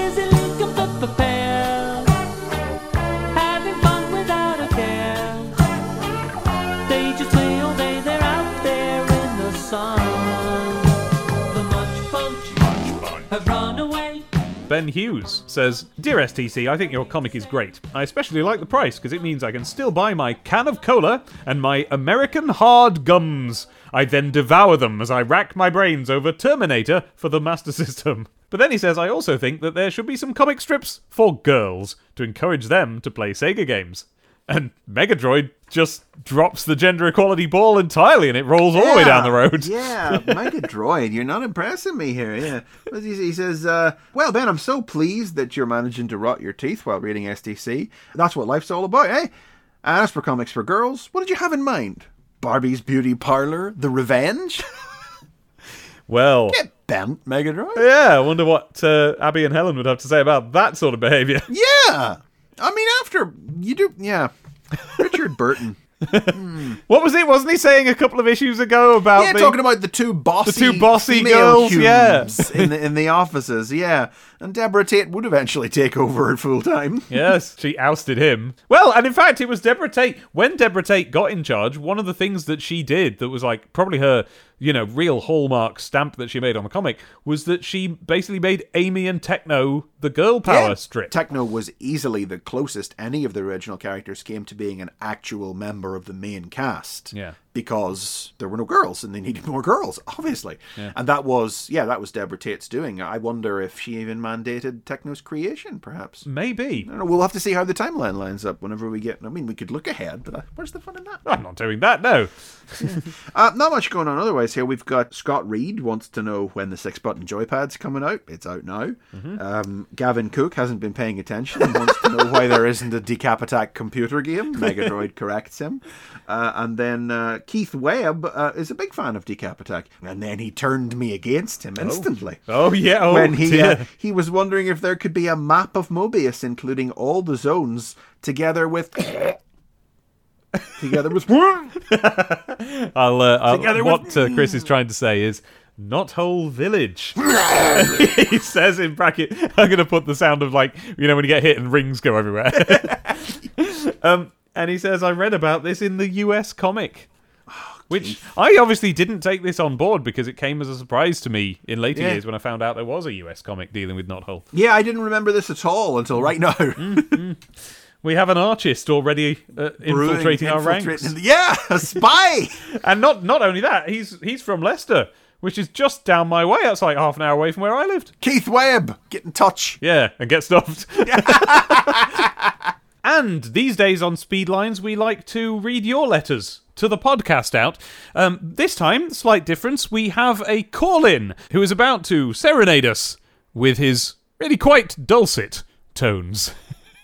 Ben Hughes says, Dear STC, I think your comic is great. I especially like the price because it means I can still buy my can of cola and my American hard gums. I then devour them as I rack my brains over Terminator for the Master System. But then he says, I also think that there should be some comic strips for girls to encourage them to play Sega games. And Megadroid just drops the gender equality ball entirely and it rolls all the way down the road. yeah, Megadroid, you're not impressing me here. Yeah, he, he says, uh, "Well, Ben, I'm so pleased that you're managing to rot your teeth while reading STC. That's what life's all about, eh? As for comics for girls, what did you have in mind? Barbie's Beauty Parlor, The Revenge? Well, Get bent, Megadroid. Yeah, I wonder what uh, Abby and Helen would have to say about that sort of behaviour. Yeah, I mean, after you do, yeah, Richard Burton. What was it? Wasn't he saying a couple of issues ago about Yeah, the- talking about the two bossy, The two bossy girls, yeah. In the in the offices, yeah. And Deborah Tate would eventually take over at full time. Yes, she ousted him. Well, and in fact, it was Deborah Tate. When Deborah Tate got in charge, one of the things that she did that was like probably her, you know, real hallmark stamp that she made on the comic was that she basically made Amy and Tekno the girl power Yeah. strip. Tekno was easily the closest any of the original characters came to being an actual member of the main cast. Yeah. Because there were no girls and they needed more girls, obviously. And that was, yeah, that was Deborah Tate's doing. I wonder if she even mandated Tekno's creation, perhaps. Maybe. I don't know. We'll have to see how the timeline lines up whenever we get. I mean, we could look ahead, but uh, where's the fun in that? I'm not doing that, no. Uh, not much going on otherwise here. We've got Scott Reed wants to know when the six button joypad's coming out. It's out now. Um, Gavin Cook hasn't been paying attention and wants to know why there isn't a Decap Attack computer game. Megadroid corrects him. Uh, and then uh, Keith Webb uh, is a big fan of Decap Attack. And then he turned me against him instantly. Oh, yeah. Oh, when he uh, he was wondering if there could be a map of Mobius including all the zones together with together with I'll, uh, I'll Together with- what uh, Chris is trying to say is not whole village. he says in bracket. I'm going to put the sound of like you know when you get hit and rings go everywhere. um, and he says I read about this in the U.S. comic. Which I obviously didn't take this on board because it came as a surprise to me in later Yeah. years when I found out there was a US comic dealing with Not Knothole. Yeah, I didn't remember this at all until right now. We have an archist already uh, infiltrating our ranks. Yeah, a spy. And not not only that, he's he's from Leicester, which is just down my way. That's like half an hour away from where I lived. Keith Webb, get in touch. Yeah, and get stuffed. and these days on Speedlines, we like to read your letters to the podcast out. Um, this time, slight difference, we have a call in who is about to serenade us with his really quite dulcet tones.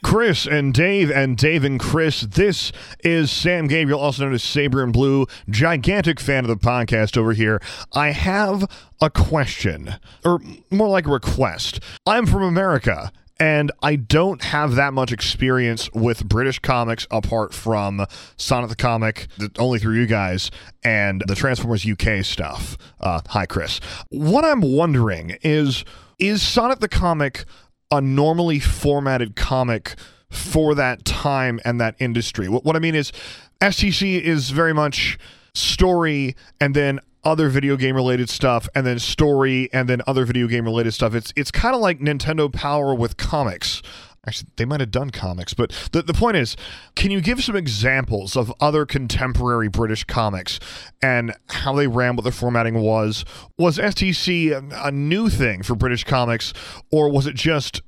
Chris and Dave and Dave and Chris. This is Sam Gabriel, also known as Saber and Blue, gigantic fan of the podcast over here. I have a question, or more like a request. I'm from America. And I don't have that much experience with British comics apart from Sonic the Comic, the, only through you guys, and the Transformers UK stuff. Uh, hi, Chris. What I'm wondering is is Sonic the Comic a normally formatted comic for that time and that industry. What, what I mean is, STC is very much story and then other video game related stuff and then story and then other video game related stuff. It's it's kind of like Nintendo Power with comics. Actually, they might have done comics, but the, the point is, can you give some examples of other contemporary British comics and how they ran, what the formatting was? Was STC a, a new thing for British comics, or was it just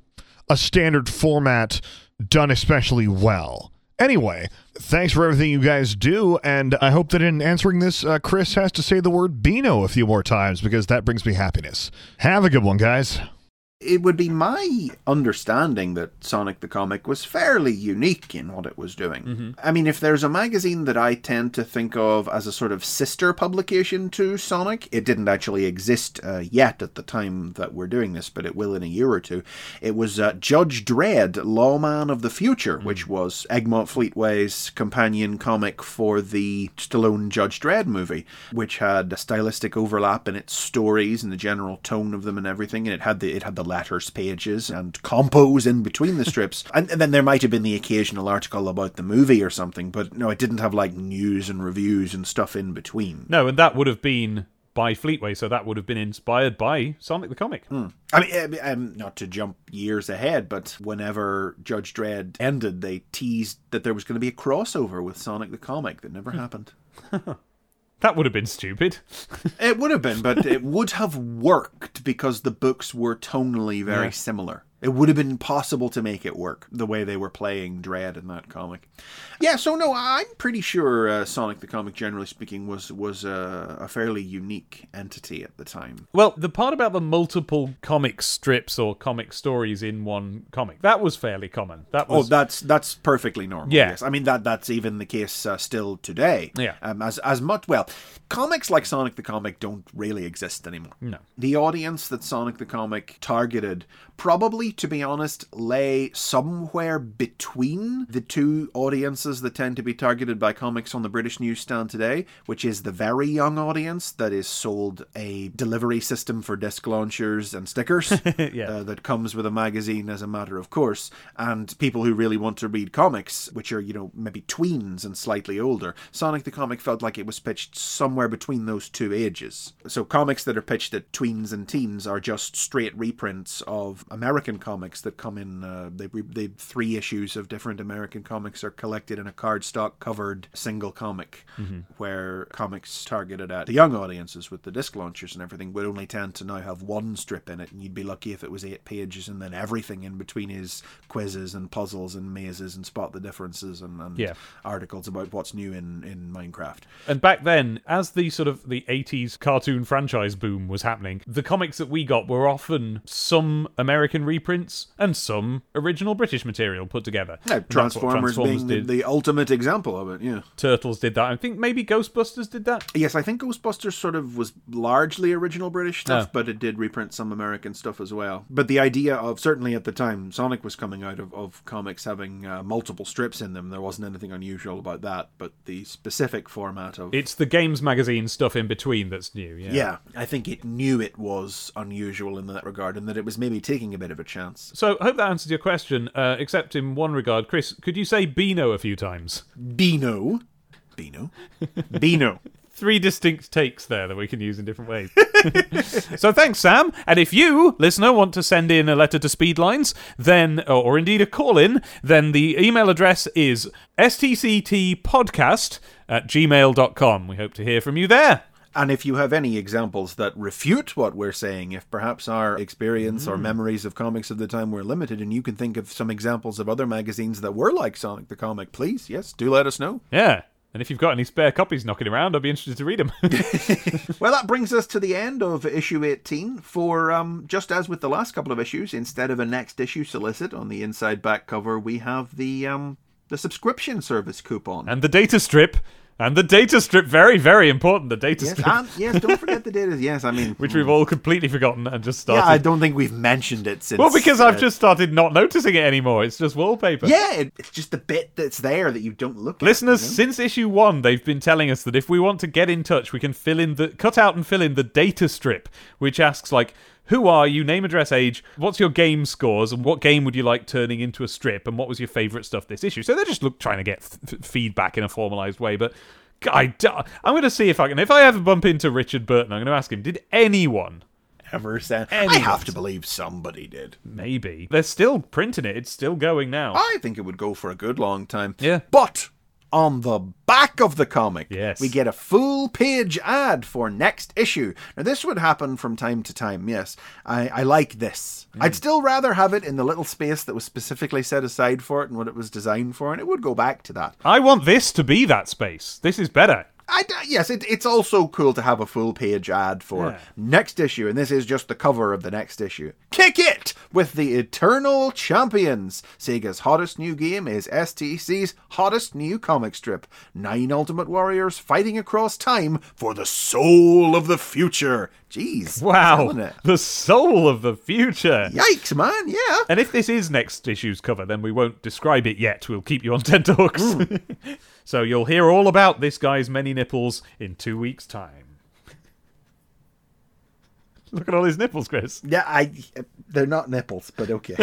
a standard format done especially well? Anyway, thanks for everything you guys do, and I hope that in answering this, uh, Chris has to say the word Beano a few more times because that brings me happiness. Have a good one, guys. It would be my understanding that Sonic the Comic was fairly unique in what it was doing. I mean, if there's a magazine that I tend to think of as a sort of sister publication to Sonic, it didn't actually exist uh, yet at the time that we're doing this, but it will in a year or two. It was uh, Judge Dredd, Lawman of the Future, which was Egmont Fleetway's companion comic for the Stallone Judge Dredd movie, which had a stylistic overlap in its stories and the general tone of them and everything, and it had the it had the letters pages and compos in between the strips, and, and then there might have been the occasional article about the movie or something, but no, it didn't have like news and reviews and stuff in between. No, and that would have been by Fleetway, so that would have been inspired by Sonic the Comic. I mean, um, um, not to jump years ahead, but whenever Judge Dredd ended, they teased that there was going to be a crossover with Sonic the Comic that never happened. That would have been stupid. It would have been, but it would have worked because the books were tonally very Yeah. similar. It would have been possible to make it work the way they were playing Dredd in that comic. Yeah, so no, I'm pretty sure uh, Sonic the Comic, generally speaking, was was uh, a fairly unique entity at the time. Well, the part about the multiple comic strips or comic stories in one comic, that was fairly common. That Oh, was that's that's perfectly normal. Yeah. Yes, I mean that that's even the case uh, still today. Yeah. Um, as as much well, comics like Sonic the Comic don't really exist anymore. No. The audience that Sonic the Comic targeted probably, to be honest, lay somewhere between the two audiences that tend to be targeted by comics on the British newsstand today, which is the very young audience that is sold a delivery system for disc launchers and stickers Yeah. uh, that comes with a magazine as a matter of course, and people who really want to read comics, which are, you know, maybe tweens and slightly older. Sonic the Comic felt like it was pitched somewhere between those two ages. So comics that are pitched at tweens and teens are just straight reprints of American comics that come in. Uh, they, they three issues of different American comics are collected in a cardstock covered single comic, where comics targeted at the young audiences with the disc launchers and everything would only tend to now have one strip in it, and you'd be lucky if it was eight pages, and then everything in between is quizzes and puzzles and mazes and spot the differences and, and Yeah. articles about what's new in in Minecraft. And back then, as the sort of the 80s cartoon franchise boom was happening, the comics that we got were often some American reprints and some original British material put together. Yeah, And that's what Transformers, Transformers being the, did. the ultimate example of it. Yeah. Turtles did that. I think maybe Ghostbusters did that. Yes, I think Ghostbusters sort of was largely original British stuff, Oh. but it did reprint some American stuff as well. But the idea of certainly at the time Sonic was coming out of, of comics having uh, multiple strips in them, there wasn't anything unusual about that. But the specific format of It's the Games magazine stuff in between that's new. Yeah. yeah, I think it knew it was unusual in that regard, and that it was maybe taking a bit of a chance. So I hope that answers your question, uh, except in one regard. Chris, could you say Beano a few times? Beano, Beano, Beano. Three distinct takes there that we can use in different ways. so thanks, Sam. And if you, listener, want to send in a letter to Speedlines, then, or, or indeed a call in, then the email address is stctpodcast at gmail.com. We hope to hear from you there. And if you have any examples that refute what we're saying, if perhaps our experience Hmm. or memories of comics of the time were limited, and you can think of some examples of other magazines that were like Sonic the Comic, please, yes, do let us know. Yeah. And if you've got any spare copies knocking around, I'd be interested to read them. Well, that brings us to the end of issue 18. For um, just as with the last couple of issues, instead of a next issue solicit on the inside back cover, we have the um, the subscription service coupon. and the data strip. And the data strip, very, very important. The data yes, strip, and yes, don't forget the data. Yes, I mean, which we've all completely forgotten and just started. yeah, I don't think we've mentioned it since. well, because I've uh, just started not noticing it anymore. It's just wallpaper. Yeah, it, it's just the bit that's there that you don't look at. Listeners, you know? since issue one, they've been telling us that if we want to get in touch, we can fill in the cut out and fill in the data strip, which asks like, who are you? Name, address, age. What's your game scores, and what game would you like turning into a strip? And what was your favourite stuff this issue? So they're just look trying to get f- feedback in a formalised way. But I'm going to see if I can. If I ever bump into Richard Burton, I'm going to ask him: Did anyone? ever said. I have to believe somebody did. Maybe they're still printing it. It's still going now. I think it would go for a good long time. Yeah. But on the back of the comic, Yes. we get a full page ad for next issue. Now, this would happen from time to time, yes. I, I like this. Mm. I'd still rather have it in the little space that was specifically set aside for it and what it was designed for, and it would go back to that. I want this to be that space. This is better. I yes, it, it's also cool to have a full page ad for Yeah. next issue, and this is just the cover of the next issue. Kick it with the Eternal Champions. Sega's hottest new game is STC's hottest new comic strip. Nine Ultimate Warriors fighting across time for the soul of the future. Jeez, Wow, the soul of the future. Yikes, man! Yeah. And if this is next issue's cover, then we won't describe it yet. We'll keep you on tenterhooks. Hmm. so you'll hear all about this guy's many nipples in two weeks' time. Look at all his nipples, Chris. Yeah, I they're not nipples, but okay.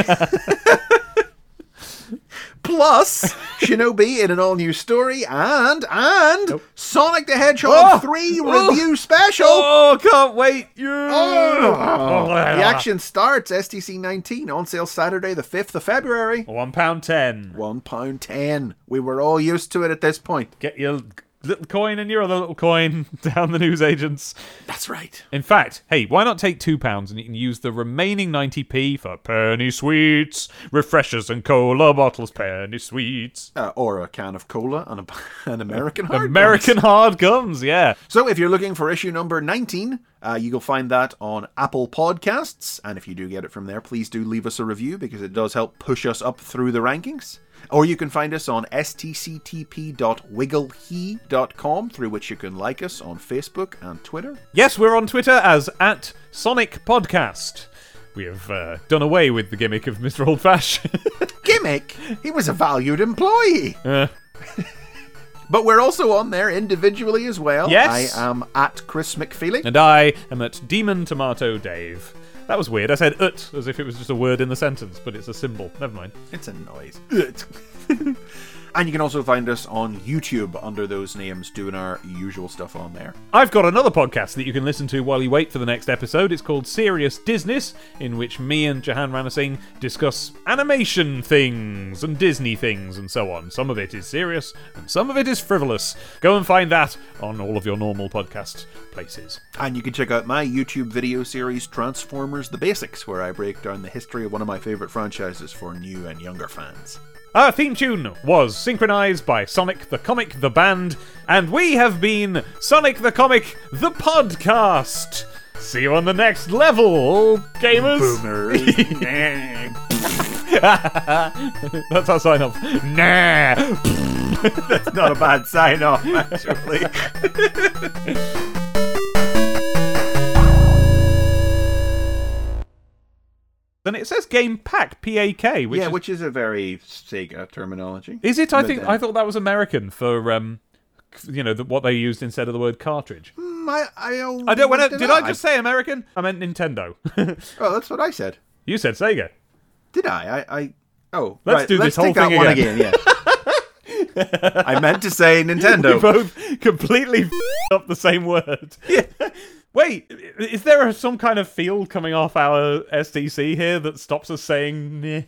Plus, Shinobi in an all new story and and Sonic the Hedgehog Oh! 3 Oh! review special. Oh, can't wait! Yeah. Oh! The action starts STC 19 on sale Saturday the 5th of February. One pound ten. One pound ten. We were all used to it at this point. Get your little coin and your other little coin down the newsagents. That's right. In fact, hey, why not take two pounds and you can use the remaining 90p for penny sweets, refreshers and cola bottles, penny sweets. Uh, or a can of cola and a, an American hard American hard gums, yeah. So if you're looking for issue number 19, uh, you will find that on Apple Podcasts. And if you do get it from there, please do leave us a review because it does help push us up through the rankings. Or you can find us on stctp.wigglehe.com, through which you can like us on Facebook and Twitter. Yes, we're on Twitter as at Sonic Podcast. We have uh, done away with the gimmick of Mr. Old Fash. Gimmick! He was a valued employee! Uh. But we're also on there individually as well. Yes. I am at Chris McFeely. and I am at Demon Tomato Dave. That was weird. I said ut as if it was just a word in the sentence, but it's a symbol. Never mind. It's a noise. And you can also find us on YouTube under those names, doing our usual stuff on there. I've got another podcast that you can listen to while you wait for the next episode. It's called Serious Disness, in which me and Jahan Ranasingh discuss animation things and Disney things and so on. Some of it is serious and some of it is frivolous. Go and find that on all of your normal podcast places. And you can check out my YouTube video series, Transformers The Basics, where I break down the history of one of my favourite franchises for new and younger fans. Our theme tune was synchronized by Sonic the Comic the Band, and we have been Sonic the Comic the Podcast. See you on the next level, gamers. Boomers. That's our sign off. Nah. That's not a bad sign off, actually. Then it says Game Pack P A K, which yeah, is, which is a very Sega terminology. is it? I But think then- I thought that was American for um, you know, the, what they used instead of the word cartridge. Mm, I, I, I don't. When I, did know. I just say American? I meant Nintendo. Oh, that's what I said. you said Sega. Did I? I, I oh, Let's right, do let's this whole thing again. again. Yeah. I meant to say We Nintendo. both completely up the same word. Wait, is there some kind of field coming off our STC here that stops us saying?